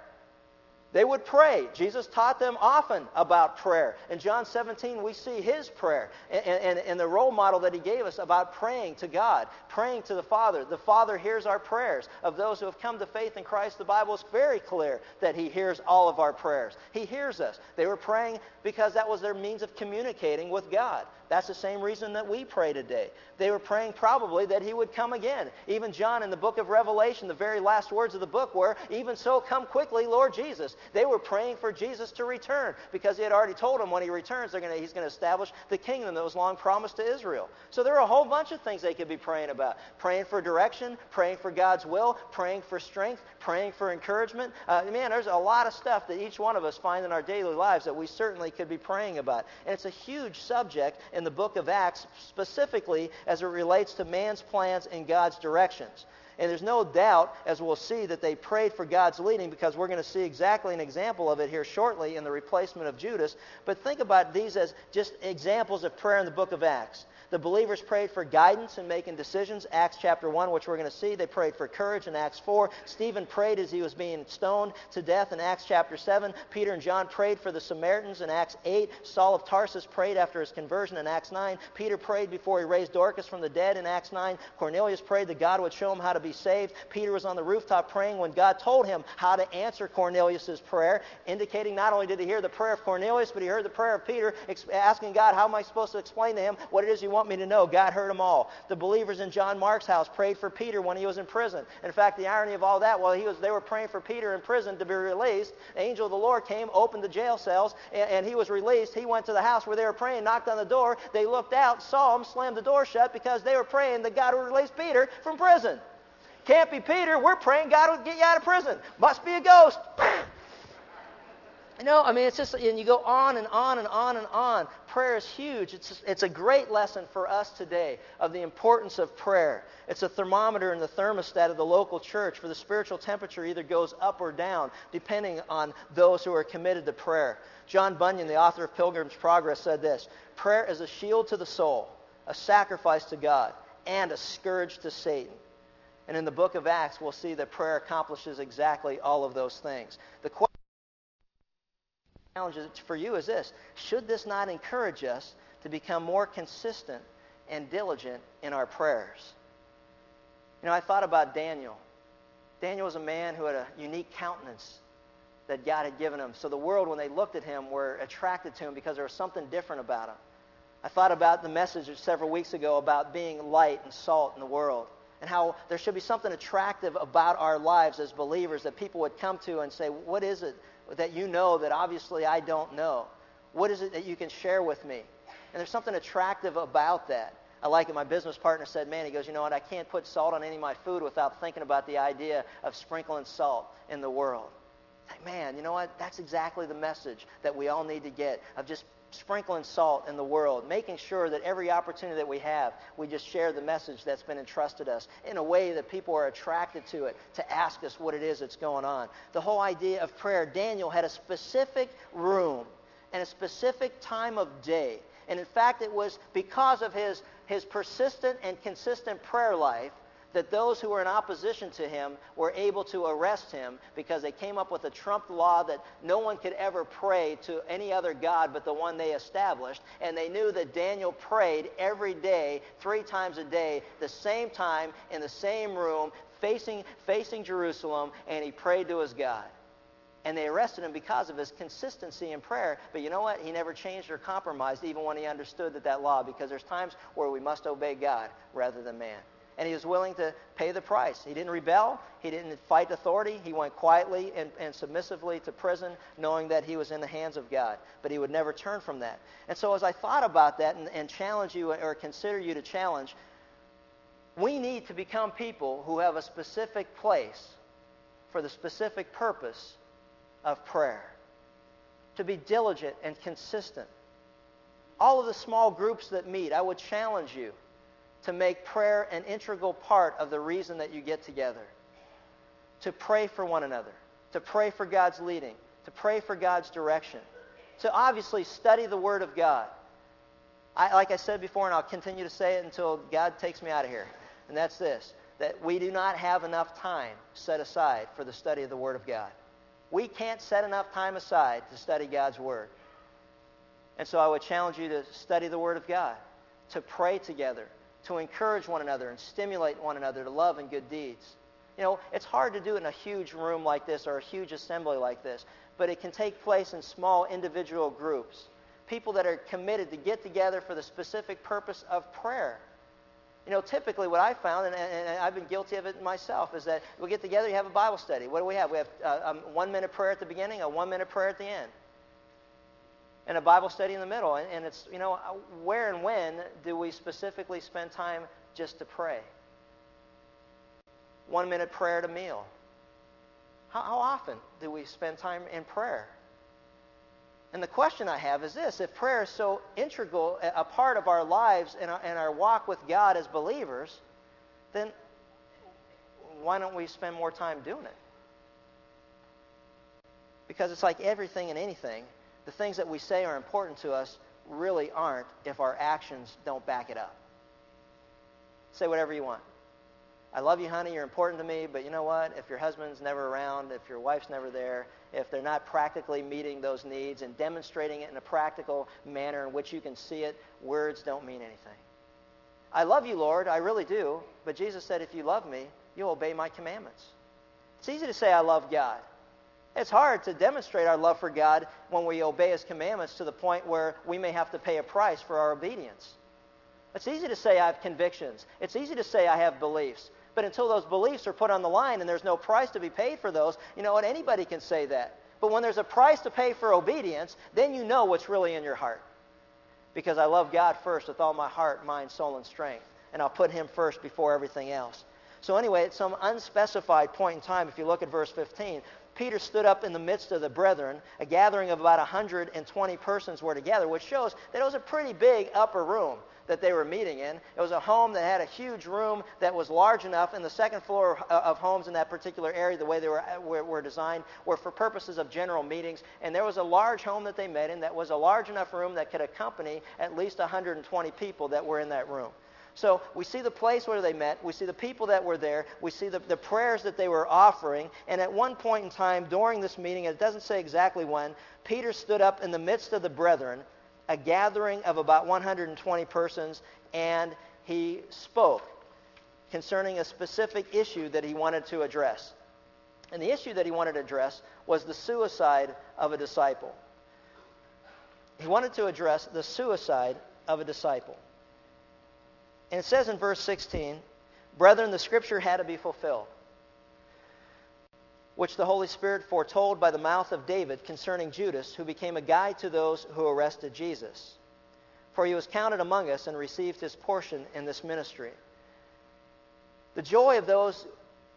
They would pray. Jesus taught them often about prayer. In John 17, we see his prayer and, and, and, the role model that he gave us about praying to God, praying to the Father. The Father hears our prayers. Of those who have come to faith in Christ, the Bible is very clear that he hears all of our prayers. He hears us. They were praying because that was their means of communicating with God. That's the same reason that we pray today. They were praying probably that he would come again. Even John in the book of Revelation, the very last words of the book were, Even so, come quickly, Lord Jesus. They were praying for Jesus to return because he had already told them when he returns, gonna, he's going to establish the kingdom that was long promised to Israel. So there are a whole bunch of things they could be praying about praying for direction, praying for God's will, praying for strength, praying for encouragement. Uh, man, there's a lot of stuff that each one of us find in our daily lives that we certainly could be praying about. And it's a huge subject in the book of Acts, specifically as it relates to man's plans and God's directions. And there's no doubt, as we'll see, that they prayed for God's leading because we're going to see exactly an example of it here shortly in the replacement of Judas. But think about these as just examples of prayer in the book of Acts. The believers prayed for guidance in making decisions, Acts chapter 1, which we're going to see. They prayed for courage in Acts 4. Stephen prayed as he was being stoned to death in Acts chapter 7. Peter and John prayed for the Samaritans in Acts 8. Saul of Tarsus prayed after his conversion in Acts 9. Peter prayed before he raised Dorcas from the dead in Acts 9. Cornelius prayed that God would show him how to be saved. Peter was on the rooftop praying when God told him how to answer Cornelius' prayer, indicating not only did he hear the prayer of Cornelius, but he heard the prayer of Peter, asking God, how am I supposed to explain to him what it is you want me to know. God heard them all. The believers in John Mark's house prayed for Peter when he was in prison. In fact, the irony of all that, while he was, they were praying for Peter in prison to be released, the angel of the Lord came, opened the jail cells, and, and he was released. He went to the house where they were praying, knocked on the door. They looked out, saw him, slammed the door shut because they were praying that God would release Peter from prison. Can't be Peter. We're praying God would get you out of prison. Must be a ghost. No, I mean, it's just, and you go on and on and on and on. Prayer is huge. It's, it's a great lesson for us today of the importance of prayer. It's a thermometer in the thermostat of the local church for the spiritual temperature either goes up or down, depending on those who are committed to prayer. John Bunyan, the author of Pilgrim's Progress, said this Prayer is a shield to the soul, a sacrifice to God, and a scourge to Satan. And in the book of Acts, we'll see that prayer accomplishes exactly all of those things. The question challenge for you is this Should this not encourage us to become more consistent and diligent in our prayers? You know, I thought about Daniel. Daniel was a man who had a unique countenance that God had given him. So the world, when they looked at him, were attracted to him because there was something different about him. I thought about the message several weeks ago about being light and salt in the world and how there should be something attractive about our lives as believers that people would come to and say, What is it that you know that obviously I don't know? What is it that you can share with me? And there's something attractive about that. I like it. My business partner said, Man, he goes, You know what? I can't put salt on any of my food without thinking about the idea of sprinkling salt in the world. Like, man, you know what? That's exactly the message that we all need to get of just sprinkling salt in the world, making sure that every opportunity that we have, we just share the message that's been entrusted us in a way that people are attracted to it to ask us what it is that's going on. The whole idea of prayer, Daniel had a specific room and a specific time of day. And in fact, it was because of his, his persistent and consistent prayer life that those who were in opposition to him were able to arrest him because they came up with a Trump law that no one could ever pray to any other God but the one they established. And they knew that Daniel prayed every day, three times a day, the same time, in the same room, facing, facing Jerusalem, and he prayed to his God. And they arrested him because of his consistency in prayer. But you know what? He never changed or compromised, even when he understood that that law, because there's times where we must obey God rather than man and he was willing to pay the price. He didn't rebel. He didn't fight authority. He went quietly and, and, submissively to prison, knowing that he was in the hands of God. But he would never turn from that. And so, as I thought about that and, and challenge you or consider you to challenge, we need to become people who have a specific place for the specific purpose of prayer. To be diligent and consistent. All of the small groups that meet, I would challenge you to make prayer an integral part of the reason that you get together. To pray for one another, to pray for God's leading, to pray for God's direction, to obviously study the Word of God. I, like I said before, and I'll continue to say it until God takes me out of here, and that's this that we do not have enough time set aside for the study of the Word of God. We can't set enough time aside to study God's Word. And so I would challenge you to study the Word of God, to pray together, to encourage one another and stimulate one another to love and good deeds. You know, it's hard to do in a huge room like this or a huge assembly like this, but it can take place in small individual groups. People that are committed to get together for the specific purpose of prayer. You know, typically what I found, and, and, I've been guilty of it myself, is that we get together, you have a Bible study. What do we have? We have uh, a one minute prayer at the beginning, a one minute prayer at the end and a Bible study in the middle. And, and it's, you know, uh, where and when do we specifically spend time just to pray? One minute prayer at a meal. How, how often do we spend time in prayer? And the question I have is this if prayer is so integral, a part of our lives and our, and our walk with God as believers, then why don't we spend more time doing it? Because it's like everything and anything the things that we say are important to us really aren't if our actions don't back it up. Say whatever you want. I love you, honey. You're important to me. But you know what? If your husband's never around, if your wife's never there, if they're not practically meeting those needs and demonstrating it in a practical manner in which you can see it, words don't mean anything. I love you, Lord. I really do. But Jesus said, if you love me, you'll obey my commandments. It's easy to say, I love God. It's hard to demonstrate our love for God when we obey His commandments to the point where we may have to pay a price for our obedience. It's easy to say I have convictions. It's easy to say I have beliefs. But until those beliefs are put on the line and there's no price to be paid for those, you know what? Anybody can say that. But when there's a price to pay for obedience, then you know what's really in your heart. Because I love God first with all my heart, mind, soul, and strength. And I'll put Him first before everything else. So, anyway, at some unspecified point in time, if you look at verse 15, Peter stood up in the midst of the brethren. A gathering of about 120 persons were together, which shows that it was a pretty big upper room that they were meeting in. It was a home that had a huge room that was large enough, and the second floor uh, of homes in that particular area, the way they were, uh, were, were, designed, were for purposes of general meetings. And there was a large home that they met in that was a large enough room that could accompany at least 120 people that were in that room. So we see the place where they met. We see the people that were there. We see the, the prayers that they were offering. And at one point in time during this meeting, it doesn't say exactly when, Peter stood up in the midst of the brethren a gathering of about 120 persons, and he spoke concerning a specific issue that he wanted to address. And the issue that he wanted to address was the suicide of a disciple. He wanted to address the suicide of a disciple. And it says in verse 16, Brethren, the scripture had to be fulfilled which the Holy Spirit foretold by the mouth of David concerning Judas, who became a guide to those who arrested Jesus. For he was counted among us and received his portion in this ministry. The joy of those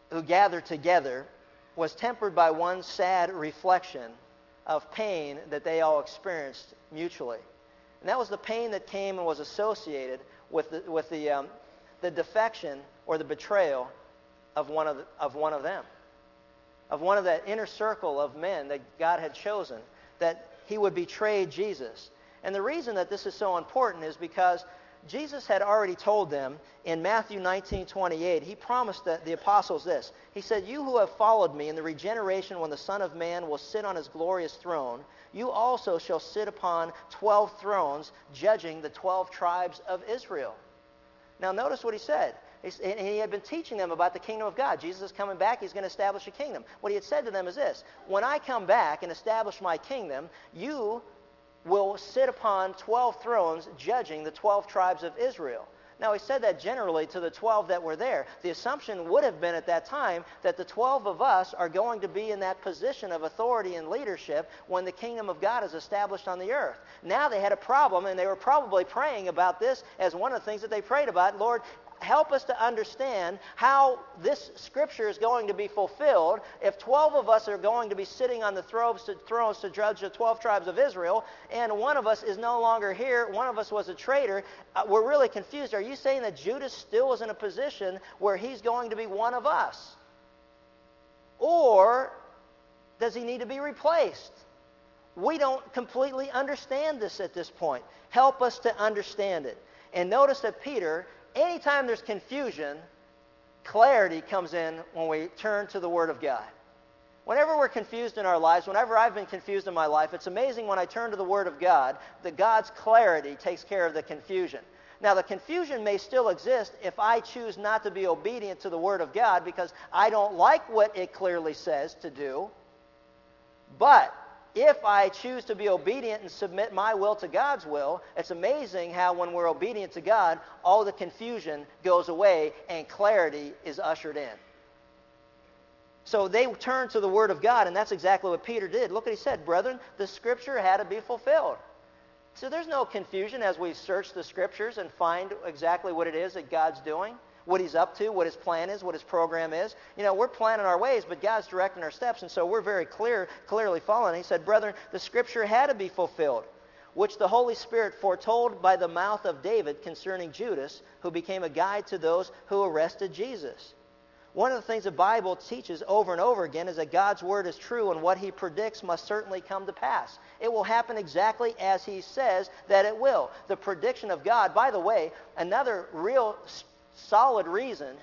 who gathered together was tempered by one sad reflection of pain that they all experienced mutually. And that was the pain that came and was associated with the, with the, um, the defection or the betrayal of one of, the, of one of them of one of that inner circle of men that God had chosen, that he would betray Jesus. And the reason that this is so important is because Jesus had already told them in Matthew 19 28, he promised the, the apostles this. He said, You who have followed me in the regeneration when the Son of Man will sit on his glorious throne, you also shall sit upon 12 thrones, judging the 12 tribes of Israel. Now, notice what he said. And he had been teaching them about the kingdom of God. Jesus is coming back. He's going to establish a kingdom. What he had said to them is this When I come back and establish my kingdom, you will sit upon 12 thrones judging the 12 tribes of Israel. Now, he said that generally to the 12 that were there. The assumption would have been at that time that the 12 of us are going to be in that position of authority and leadership when the kingdom of God is established on the earth. Now they had a problem, and they were probably praying about this as one of the things that they prayed about. Lord, help us to understand how this scripture is going to be fulfilled if 12 of us are going to be sitting on the thrones to, thrones to judge the 12 tribes of Israel, and one of us is no longer here, one of us was a traitor. Uh, we're really confused. Are you saying that Judas still is in a position where he's going to be one of us? Or does he need to be replaced? We don't completely understand this at this point. Help us to understand it. And notice that Peter anytime there's confusion, clarity comes in when we turn to the Word of God. Whenever we're confused in our lives, whenever I've been confused in my life, it's amazing when I turn to the Word of God that God's clarity takes care of the confusion. Now, the confusion may still exist if I choose not to be obedient to the Word of God because I don't like what it clearly says to do. But if I choose to be obedient and submit my will to God's will, it's amazing how when we're obedient to God, all the confusion goes away and clarity is ushered in. So they turned to the Word of God, and that's exactly what Peter did. Look what he said, brethren, the Scripture had to be fulfilled. So there's no confusion as we search the Scriptures and find exactly what it is that God's doing what he's up to, what his plan is, what his program is. You know, we're planning our ways, but God's directing our steps, and so we're very clear, clearly following. He said, Brethren, the scripture had to be fulfilled, which the Holy Spirit foretold by the mouth of David concerning Judas, who became a guide to those who arrested Jesus. One of the things the Bible teaches over and over again is that God's word is true and what he predicts must certainly come to pass. It will happen exactly as he says that it will. The prediction of God, by the way, another real solid reason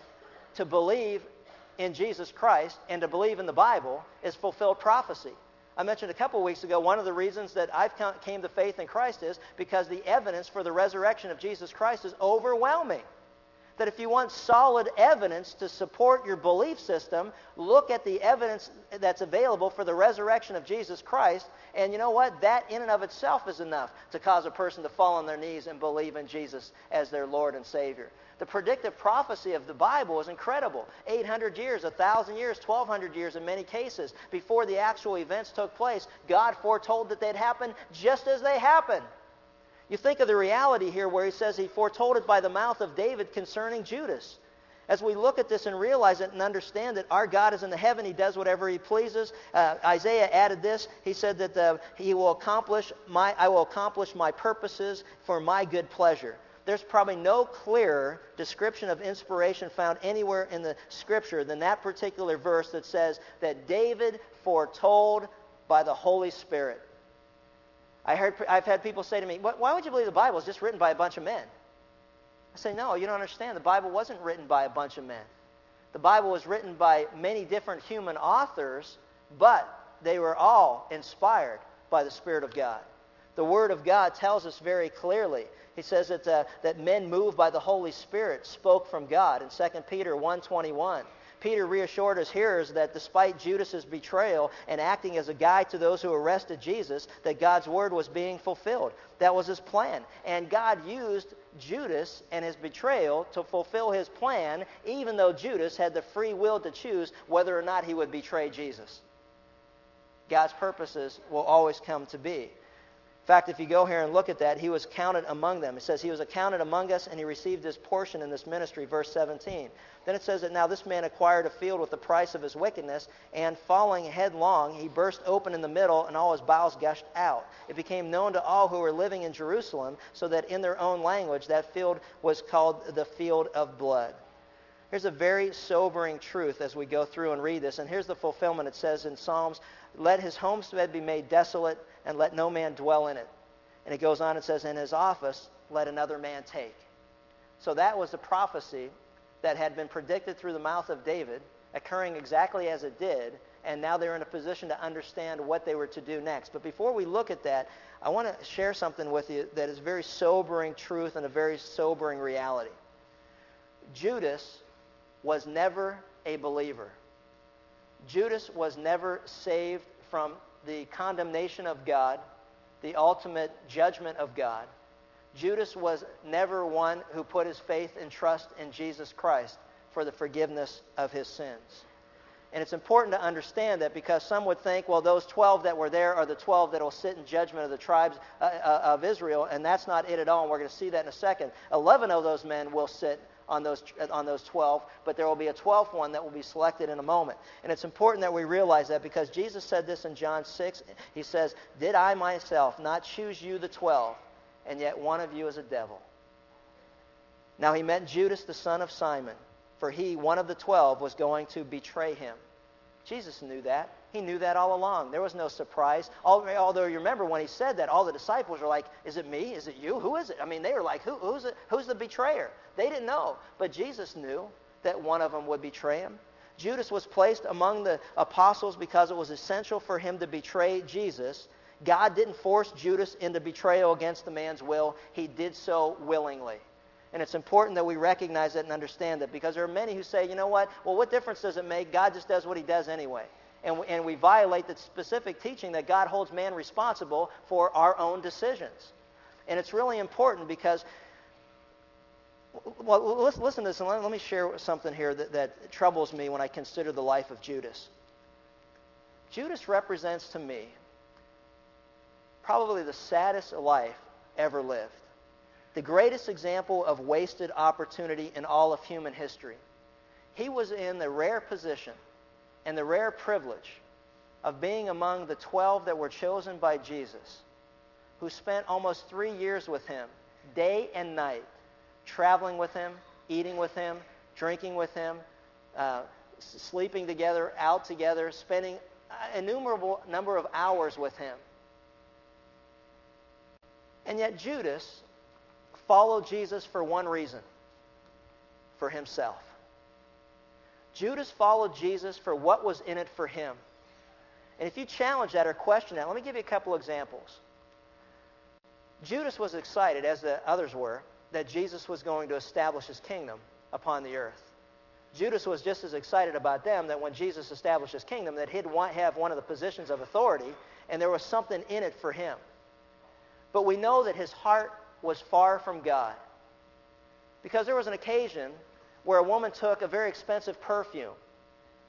to believe in Jesus Christ and to believe in the Bible is fulfilled prophecy. I mentioned a couple weeks ago one of the reasons that I've came to faith in Christ is because the evidence for the resurrection of Jesus Christ is overwhelming. That if you want solid evidence to support your belief system, look at the evidence that's available for the resurrection of Jesus Christ. And you know what? That in and of itself is enough to cause a person to fall on their knees and believe in Jesus as their Lord and Savior. The predictive prophecy of the Bible is incredible. 800 years, 1,000 years, 1,200 years in many cases before the actual events took place, God foretold that they'd happen just as they happened. You think of the reality here where he says he foretold it by the mouth of David concerning Judas. As we look at this and realize it and understand that our God is in the heaven, He does whatever He pleases. Uh, Isaiah added this. He said that uh, He will accomplish my, I will accomplish my purposes for my good pleasure. There's probably no clearer description of inspiration found anywhere in the Scripture than that particular verse that says that David foretold by the Holy Spirit. I heard, I've had people say to me, Why would you believe the Bible is just written by a bunch of men? I say, No, you don't understand. The Bible wasn't written by a bunch of men. The Bible was written by many different human authors, but they were all inspired by the Spirit of God. The Word of God tells us very clearly. He says that, uh, that men moved by the Holy Spirit spoke from God in 2 Peter 1.21. Peter reassured his hearers that despite Judas's betrayal and acting as a guide to those who arrested Jesus, that God's word was being fulfilled. That was his plan. And God used Judas and his betrayal to fulfill his plan, even though Judas had the free will to choose whether or not he would betray Jesus. God's purposes will always come to be. In fact, if you go here and look at that, he was counted among them. It says he was accounted among us and he received his portion in this ministry, verse 17. Then it says that now this man acquired a field with the price of his wickedness, and falling headlong, he burst open in the middle, and all his bowels gushed out. It became known to all who were living in Jerusalem, so that in their own language that field was called the field of blood. Here's a very sobering truth as we go through and read this, and here's the fulfillment. It says in Psalms, Let his homestead be made desolate and let no man dwell in it. And it goes on and says, In his office, let another man take. So that was a prophecy that had been predicted through the mouth of David, occurring exactly as it did, and now they're in a position to understand what they were to do next. But before we look at that, I want to share something with you that is very sobering truth and a very sobering reality. Judas was never a believer. Judas was never saved from the condemnation of God, the ultimate judgment of God. Judas was never one who put his faith and trust in Jesus Christ for the forgiveness of his sins. And it's important to understand that because some would think, well, those 12 that were there are the 12 that will sit in judgment of the tribes uh, uh, of Israel, and that's not it at all, and we're going to see that in a second. 11 of those men will sit on those, on those 12, but there will be a 12th one that will be selected in a moment. And it's important that we realize that because Jesus said this in John 6. He says, Did I myself not choose you, the 12, and yet one of you is a devil? Now he meant Judas, the son of Simon, for he, one of the 12, was going to betray him. Jesus knew that. He knew that all along. There was no surprise. Although you remember when he said that, all the disciples were like, Is it me? Is it you? Who is it? I mean, they were like, Who, who's, it? who's the betrayer? They didn't know. But Jesus knew that one of them would betray him. Judas was placed among the apostles because it was essential for him to betray Jesus. God didn't force Judas into betrayal against the man's will, he did so willingly. And it's important that we recognize that and understand that because there are many who say, you know what? Well, what difference does it make? God just does what he does anyway and, and we violate the specific teaching that God holds man responsible for our own decisions. And it's really important because, well, listen, to this, and let, let me share something here that, that troubles me when I consider the life of Judas. Judas represents to me probably the saddest life ever lived, the greatest example of wasted opportunity in all of human history. He was in the rare position and the rare privilege of being among the 12 that were chosen by Jesus, who spent almost three years with him, day and night, traveling with him, eating with him, drinking with him, uh, sleeping together, out together, spending innumerable number of hours with him. And yet, Judas followed Jesus for one reason for himself. Judas followed Jesus for what was in it for him. And if you challenge that or question that, let me give you a couple examples. Judas was excited, as the others were, that Jesus was going to establish his kingdom upon the earth. Judas was just as excited about them that when Jesus established his kingdom, that he'd want, have one of the positions of authority, and there was something in it for him. But we know that his heart was far from God. Because there was an occasion where a woman took a very expensive perfume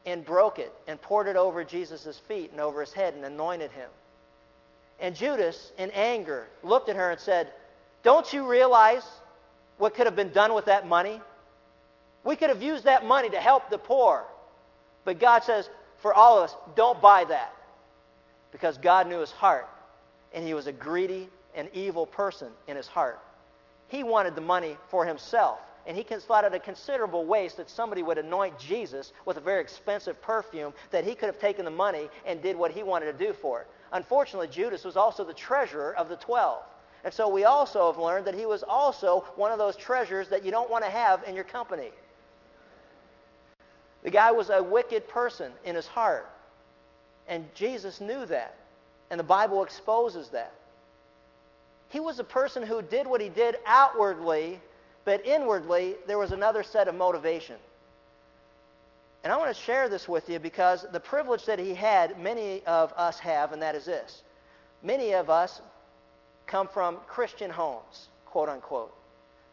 and broke it and poured it over Jesus' feet and over his head and anointed him. And Judas, in anger, looked at her and said, Don't you realize what could have been done with that money? We could have used that money to help the poor. But God says, for all of us, don't buy that. Because God knew his heart, and he was a greedy and evil person in his heart. He wanted the money for himself, and he thought it a considerable waste that somebody would anoint Jesus with a very expensive perfume that he could have taken the money and did what he wanted to do for it. Unfortunately, Judas was also the treasurer of the twelve. And so we also have learned that he was also one of those treasures that you don't want to have in your company. The guy was a wicked person in his heart. And Jesus knew that. And the Bible exposes that. He was a person who did what he did outwardly, but inwardly, there was another set of motivation. And I want to share this with you because the privilege that he had, many of us have, and that is this. Many of us come from Christian homes, quote unquote.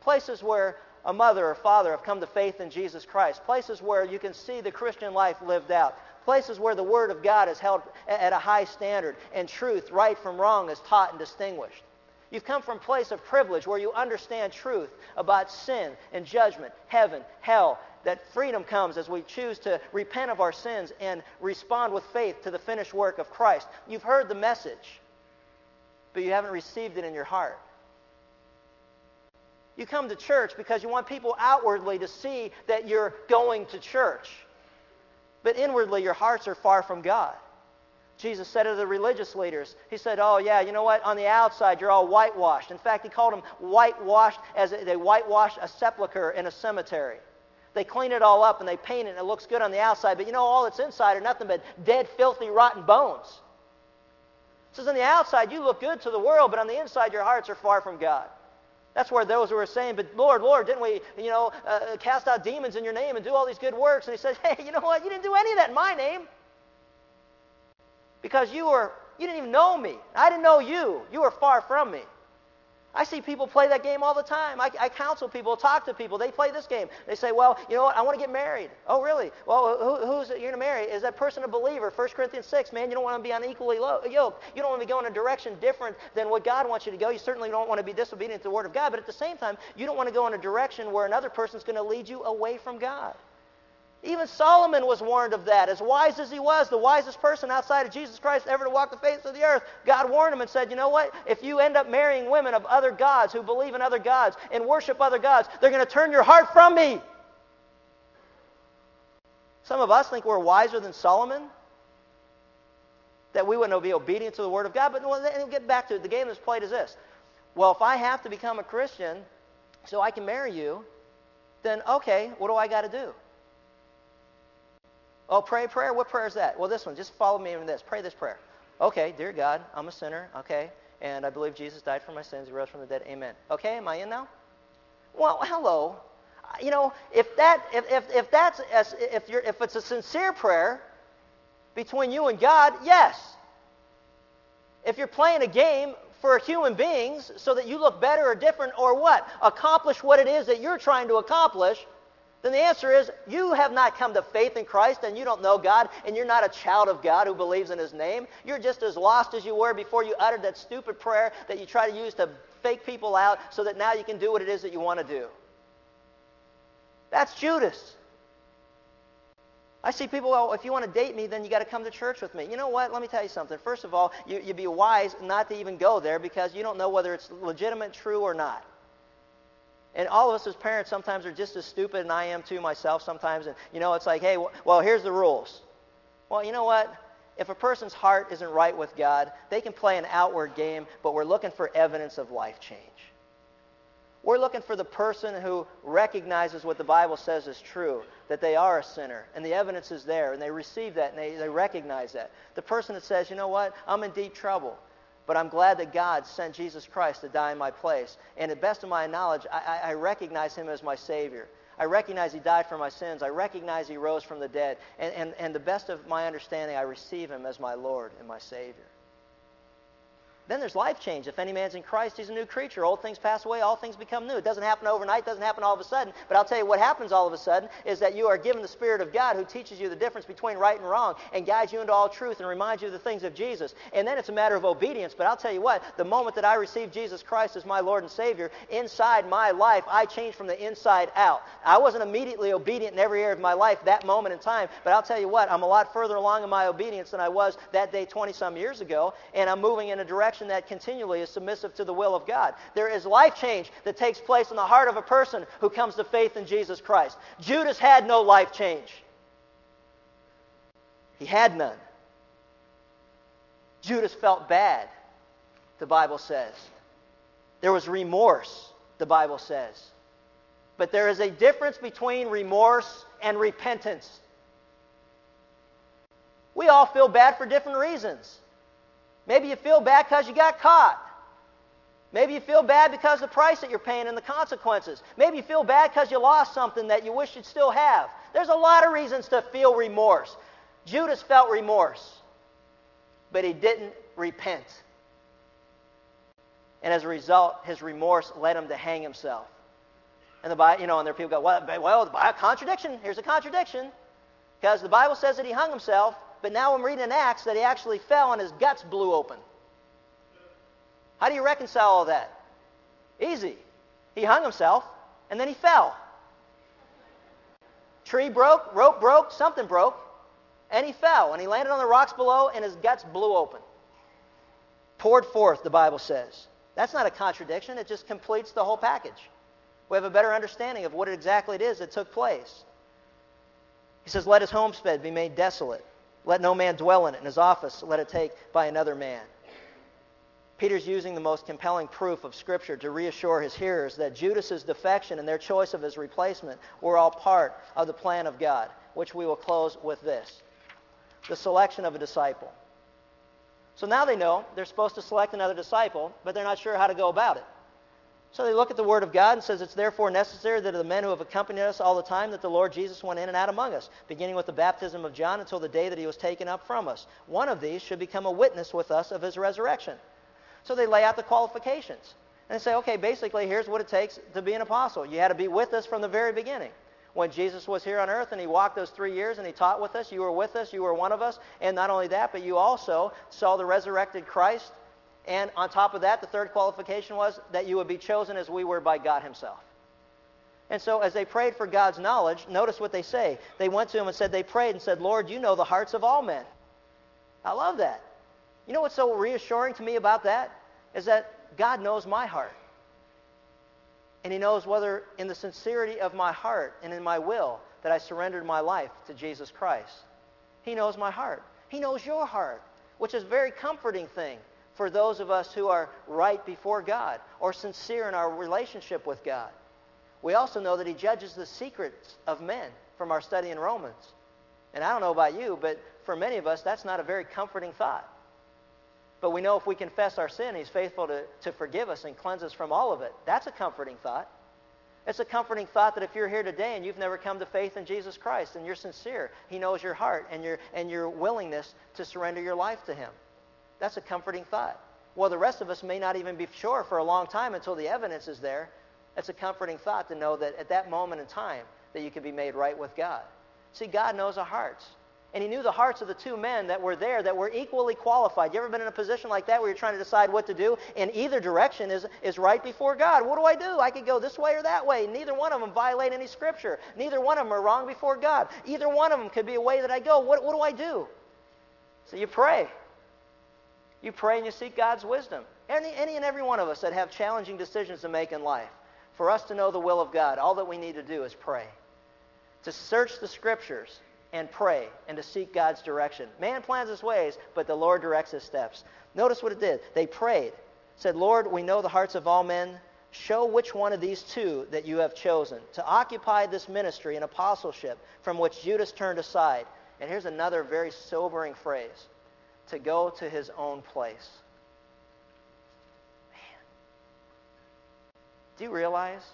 Places where a mother or father have come to faith in Jesus Christ, places where you can see the Christian life lived out, places where the Word of God is held at a high standard and truth, right from wrong, is taught and distinguished. You've come from a place of privilege where you understand truth about sin and judgment, heaven, hell, that freedom comes as we choose to repent of our sins and respond with faith to the finished work of Christ. You've heard the message, but you haven't received it in your heart. You come to church because you want people outwardly to see that you're going to church. But inwardly, your hearts are far from God. Jesus said to the religious leaders, He said, Oh, yeah, you know what? On the outside, you're all whitewashed. In fact, He called them whitewashed as they whitewashed a sepulcher in a cemetery. They clean it all up and they paint it and it looks good on the outside, but you know, all that's inside are nothing but dead, filthy, rotten bones. It says on the outside, you look good to the world, but on the inside, your hearts are far from God. That's where those who are saying, but Lord, Lord, didn't we, you know, uh, cast out demons in your name and do all these good works? And he says, hey, you know what? You didn't do any of that in my name. Because you were, you didn't even know me. I didn't know you. You were far from me. I see people play that game all the time. I, I, counsel people, talk to people. They play this game. They say, well, you know what? I want to get married. Oh, really? Well, who, who's you're going to marry? Is that person a believer? 1 Corinthians 6, man, you don't want to be unequally yoked. You don't want to be going in a direction different than what God wants you to go. You certainly don't want to be disobedient to the Word of God. But at the same time, you don't want to go in a direction where another person's going to lead you away from God. Even Solomon was warned of that. As wise as he was, the wisest person outside of Jesus Christ ever to walk the face of the earth, God warned him and said, You know what? If you end up marrying women of other gods who believe in other gods and worship other gods, they're going to turn your heart from me. Some of us think we're wiser than Solomon, that we wouldn't be obedient to the Word of God. But we'll get back to it. The game that's played is this Well, if I have to become a Christian so I can marry you, then okay, what do I got to do? Oh, pray prayer? What prayer is that? Well, this one. Just follow me in this. Pray this prayer. Okay, dear God, I'm a sinner. Okay, and I believe Jesus died for my sins. He rose from the dead. Amen. Okay, am I in now? Well, hello. You know, if that, if, if, if that's, if you're, if it's a sincere prayer between you and God, yes. If you're playing a game for human beings so that you look better or different or what? Accomplish what it is that you're trying to accomplish, then the answer is you have not come to faith in Christ and you don't know God and you're not a child of God who believes in His name. You're just as lost as you were before you uttered that stupid prayer that you try to use to fake people out so that now you can do what it is that you want to do. That's Judas. I see people, well, if you want to date me, then you got to come to church with me. You know what? Let me tell you something. First of all, you, would be wise not to even go there because you don't know whether it's legitimate, true, or not. And all of us as parents sometimes are just as stupid, and I am too myself sometimes. And, you know, it's like, hey, well, here's the rules. Well, you know what? If a person's heart isn't right with God, they can play an outward game, but we're looking for evidence of life change. We're looking for the person who recognizes what the Bible says is true, that they are a sinner, and the evidence is there, and they receive that, and they, they recognize that. The person that says, you know what, I'm in deep trouble. But I'm glad that God sent Jesus Christ to die in my place. And to the best of my knowledge, I, I, recognize him as my Savior. I recognize he died for my sins. I recognize he rose from the dead. And, and, and the best of my understanding, I receive him as my Lord and my Savior. Then there's life change. If any man's in Christ, he's a new creature. Old things pass away, all things become new. It doesn't happen overnight, it doesn't happen all of a sudden. But I'll tell you what happens all of a sudden is that you are given the Spirit of God who teaches you the difference between right and wrong and guides you into all truth and reminds you of the things of Jesus. And then it's a matter of obedience. But I'll tell you what, the moment that I received Jesus Christ as my Lord and Savior, inside my life, I changed from the inside out. I wasn't immediately obedient in every area of my life that moment in time. But I'll tell you what, I'm a lot further along in my obedience than I was that day 20 some years ago. And I'm moving in a direction that continually is submissive to the will of God. There is life change that takes place in the heart of a person who comes to faith in Jesus Christ. Judas had no life change, he had none. Judas felt bad, the Bible says. There was remorse, the Bible says. But there is a difference between remorse and repentance. We all feel bad for different reasons. Maybe you feel bad because you got caught. Maybe you feel bad because of the price that you're paying and the consequences. Maybe you feel bad because you lost something that you wish you'd still have. There's a lot of reasons to feel remorse. Judas felt remorse, but he didn't repent. And as a result, his remorse led him to hang himself. And the Bible, you know, and there are people go, well, well, the contradiction. Here's a contradiction. Because the Bible says that he hung himself, but now I'm reading in Acts that he actually fell and his guts blew open. How do you reconcile all that? Easy. He hung himself and then he fell. Tree broke, rope broke, something broke, and he fell. And he landed on the rocks below and his guts blew open. Poured forth, the Bible says. That's not a contradiction, it just completes the whole package. We have a better understanding of what exactly it is that took place. He says, Let his homestead be made desolate. Let no man dwell in it, and his office let it take by another man. Peter's using the most compelling proof of Scripture to reassure his hearers that Judas's defection and their choice of his replacement were all part of the plan of God, which we will close with this the selection of a disciple. So now they know they're supposed to select another disciple, but they're not sure how to go about it. So they look at the Word of God and says, It's therefore necessary that the men who have accompanied us all the time that the Lord Jesus went in and out among us, beginning with the baptism of John until the day that he was taken up from us. One of these should become a witness with us of his resurrection. So they lay out the qualifications. And say, okay, basically, here's what it takes to be an apostle. You had to be with us from the very beginning. When Jesus was here on earth and he walked those three years and he taught with us, you were with us, you were one of us. And not only that, but you also saw the resurrected Christ and on top of that, the third qualification was that you would be chosen as we were by God Himself. And so, as they prayed for God's knowledge, notice what they say. They went to Him and said, They prayed and said, Lord, you know the hearts of all men. I love that. You know what's so reassuring to me about that? Is that God knows my heart. And He knows whether, in the sincerity of my heart and in my will, that I surrendered my life to Jesus Christ. He knows my heart. He knows your heart, which is a very comforting thing for those of us who are right before God or sincere in our relationship with God. We also know that He judges the secrets of men from our study in Romans. And I don't know about you, but for many of us, that's not a very comforting thought. But we know if we confess our sin, He's faithful to, to forgive us and cleanse us from all of it. That's a comforting thought. It's a comforting thought that if you're here today and you've never come to faith in Jesus Christ and you're sincere, He knows your heart and your, and your willingness to surrender your life to Him. That's a comforting thought. Well, the rest of us may not even be sure for a long time until the evidence is there. It's a comforting thought to know that at that moment in time that you can be made right with God. See, God knows our hearts. And he knew the hearts of the two men that were there that were equally qualified. You ever been in a position like that where you're trying to decide what to do? And either direction is, is right before God. What do I do? I could go this way or that way. Neither one of them violate any scripture. Neither one of them are wrong before God. Either one of them could be a way that I go. What, what do I do? So you pray. You pray and you seek God's wisdom. Any, any and every one of us that have challenging decisions to make in life, for us to know the will of God, all that we need to do is pray. To search the scriptures and pray and to seek God's direction. Man plans his ways, but the Lord directs his steps. Notice what it did. They prayed, said, Lord, we know the hearts of all men. Show which one of these two that you have chosen to occupy this ministry and apostleship from which Judas turned aside. And here's another very sobering phrase to go to his own place. Man. Do you realize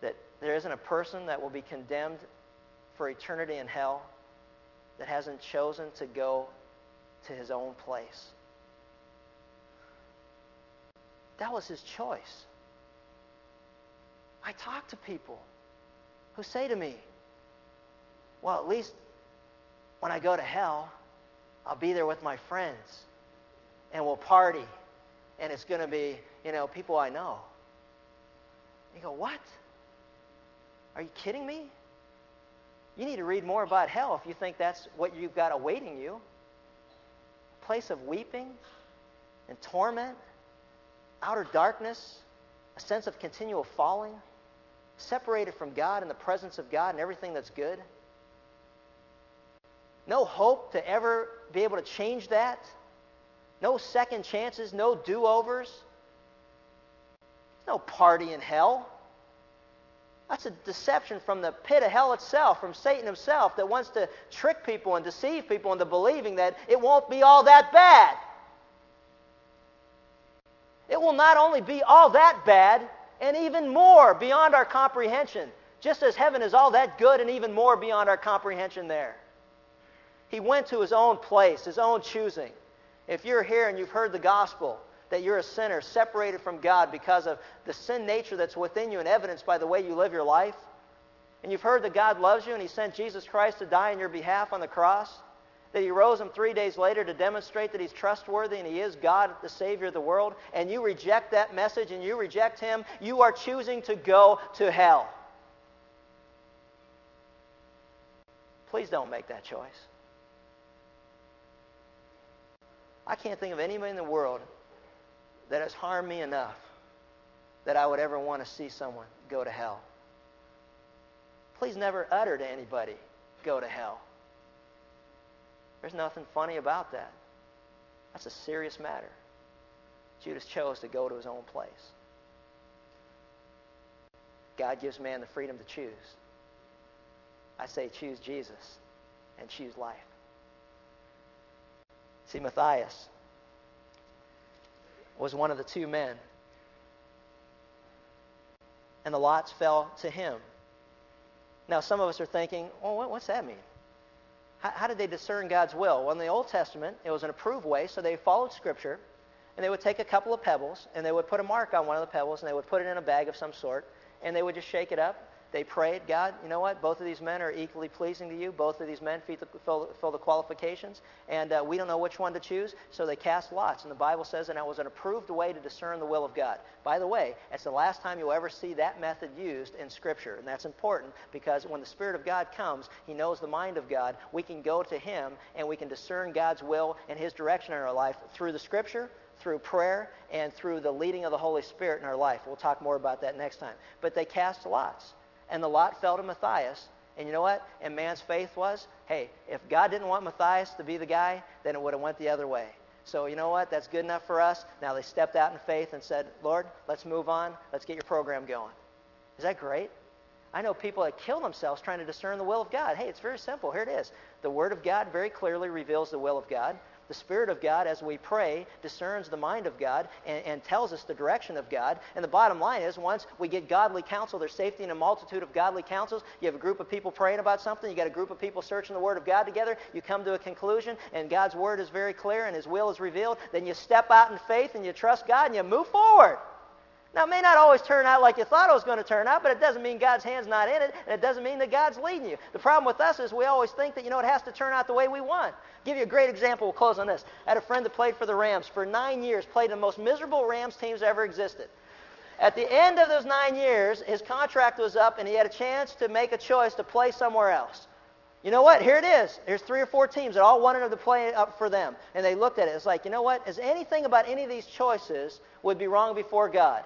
that there isn't a person that will be condemned for eternity in hell that hasn't chosen to go to his own place? That was his choice. I talk to people who say to me, well, at least when I go to hell, I'll be there with my friends and we'll party and it's going to be, you know, people I know. You go, what? Are you kidding me? You need to read more about hell if you think that's what you've got awaiting you. A place of weeping and torment, outer darkness, a sense of continual falling, separated from God and the presence of God and everything that's good. No hope to ever be able to change that. No second chances, no do overs. No party in hell. That's a deception from the pit of hell itself, from Satan himself, that wants to trick people and deceive people into believing that it won't be all that bad. It will not only be all that bad, and even more beyond our comprehension, just as heaven is all that good and even more beyond our comprehension there. He went to his own place, his own choosing. If you're here and you've heard the gospel, that you're a sinner, separated from God because of the sin nature that's within you and evidenced by the way you live your life. And you've heard that God loves you and He sent Jesus Christ to die on your behalf on the cross. That He rose Him three days later to demonstrate that He's trustworthy and He is God, the Savior of the world. And you reject that message and you reject Him, you are choosing to go to hell. Please don't make that choice. I can't think of anybody in the world that has harmed me enough that I would ever want to see someone go to hell. Please never utter to anybody, go to hell. There's nothing funny about that. That's a serious matter. Judas chose to go to his own place. God gives man the freedom to choose. I say choose Jesus and choose life. See, Matthias was one of the two men. And the lots fell to him. Now, some of us are thinking, well, what's that mean? How, how did they discern God's will? Well, in the Old Testament, it was an approved way, so they followed Scripture, and they would take a couple of pebbles, and they would put a mark on one of the pebbles, and they would put it in a bag of some sort, and they would just shake it up, they prayed, God, you know what? Both of these men are equally pleasing to you. Both of these men fill, fill the qualifications, and uh, we don't know which one to choose, so they cast lots. And the Bible says, and that was an approved way to discern the will of God. By the way, it's the last time you'll ever see that method used in Scripture, and that's important because when the Spirit of God comes, He knows the mind of God. We can go to Him, and we can discern God's will and His direction in our life through the Scripture, through prayer, and through the leading of the Holy Spirit in our life. We'll talk more about that next time. But they cast lots and the lot fell to Matthias. And you know what? And man's faith was, hey, if God didn't want Matthias to be the guy, then it would have went the other way. So you know what? That's good enough for us. Now they stepped out in faith and said, Lord, let's move on. Let's get your program going. Is that great? I know people that kill themselves trying to discern the will of God. Hey, it's very simple. Here it is. The Word of God very clearly reveals the will of God. The Spirit of God, as we pray, discerns the mind of God and, and, tells us the direction of God. And the bottom line is, once we get godly counsel, there's safety in a multitude of godly counsels. You have a group of people praying about something, you got a group of people searching the Word of God together, you come to a conclusion, and God's Word is very clear and His will is revealed. Then you step out in faith and you trust God and you move forward. Now, it may not always turn out like you thought it was going to turn out, but it doesn't mean God's hand's not in it, and it doesn't mean that God's leading you. The problem with us is we always think that, you know, it has to turn out the way we want. I'll give you a great example. We'll close on this. I had a friend that played for the Rams for nine years, played in the most miserable Rams teams ever existed. At the end of those nine years, his contract was up, and he had a chance to make a choice to play somewhere else. You know what? Here it is. There's three or four teams that all wanted him to play up for them. And they looked at it. It's like, you know what? Is anything about any of these choices would be wrong before God?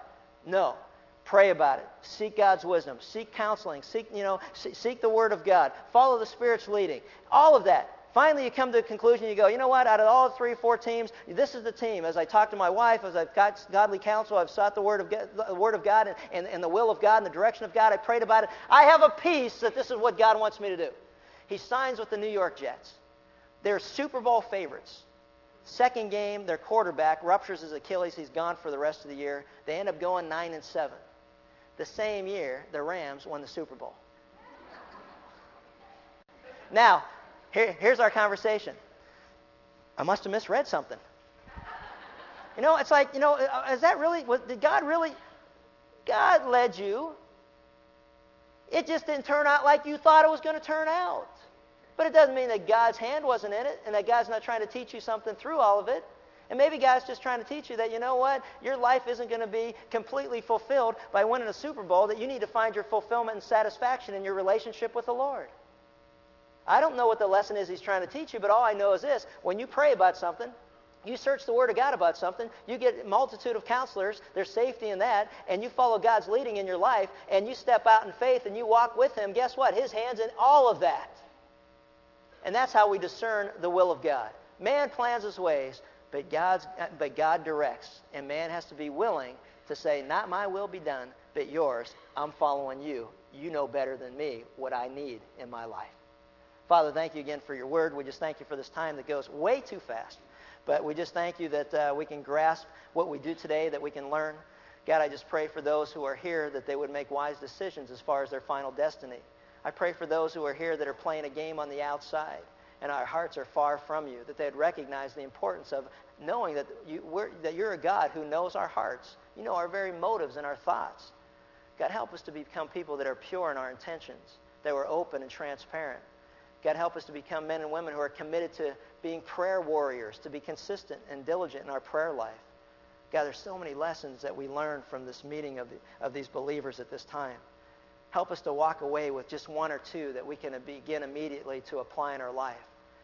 No. Pray about it. Seek God's wisdom. Seek counseling. Seek, you know, seek the Word of God. Follow the Spirit's leading. All of that. Finally, you come to a conclusion. You go, you know what? Out of all three four teams, this is the team. As I talk to my wife, as I've got godly counsel, I've sought the Word of God, the word of God and, and, and the will of God and the direction of God. I prayed about it. I have a peace that this is what God wants me to do. He signs with the New York Jets. They're Super Bowl favorites. Second game, their quarterback ruptures his Achilles. He's gone for the rest of the year. They end up going 9 and 7. The same year, the Rams won the Super Bowl. Now, here, here's our conversation. I must have misread something. You know, it's like, you know, uh, is that really, was, did God really, God led you. It just didn't turn out like you thought it was going to turn out. But it doesn't mean that God's hand wasn't in it and that God's not trying to teach you something through all of it. And maybe God's just trying to teach you that, you know what, your life isn't going to be completely fulfilled by winning a Super Bowl, that you need to find your fulfillment and satisfaction in your relationship with the Lord. I don't know what the lesson is He's trying to teach you, but all I know is this when you pray about something, you search the Word of God about something, you get a multitude of counselors, there's safety in that, and you follow God's leading in your life, and you step out in faith and you walk with Him, guess what? His hand's in all of that. And that's how we discern the will of God. Man plans his ways, but, God's, but God directs. And man has to be willing to say, Not my will be done, but yours. I'm following you. You know better than me what I need in my life. Father, thank you again for your word. We just thank you for this time that goes way too fast. But we just thank you that uh, we can grasp what we do today, that we can learn. God, I just pray for those who are here that they would make wise decisions as far as their final destiny. I pray for those who are here that are playing a game on the outside and our hearts are far from you, that they'd recognize the importance of knowing that, you, that you're a God who knows our hearts. You know our very motives and our thoughts. God, help us to become people that are pure in our intentions, that we're open and transparent. God, help us to become men and women who are committed to being prayer warriors, to be consistent and diligent in our prayer life. God, there's so many lessons that we learn from this meeting of, the, of these believers at this time. Help us to walk away with just one or two that we can begin immediately to apply in our life.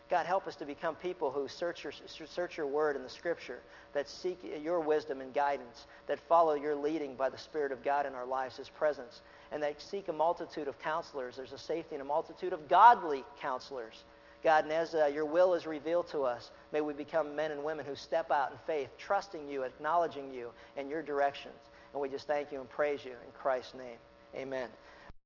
God, help us to become people who search your, search your word in the scripture, that seek your wisdom and guidance, that follow your leading by the Spirit of God in our lives, His presence, and that seek a multitude of counselors. There's a safety in a multitude of godly counselors God, and as uh, your will is revealed to us, may we become men and women who step out in faith, trusting you, acknowledging you and your directions. And we just thank you and praise you in Christ's name. Amen.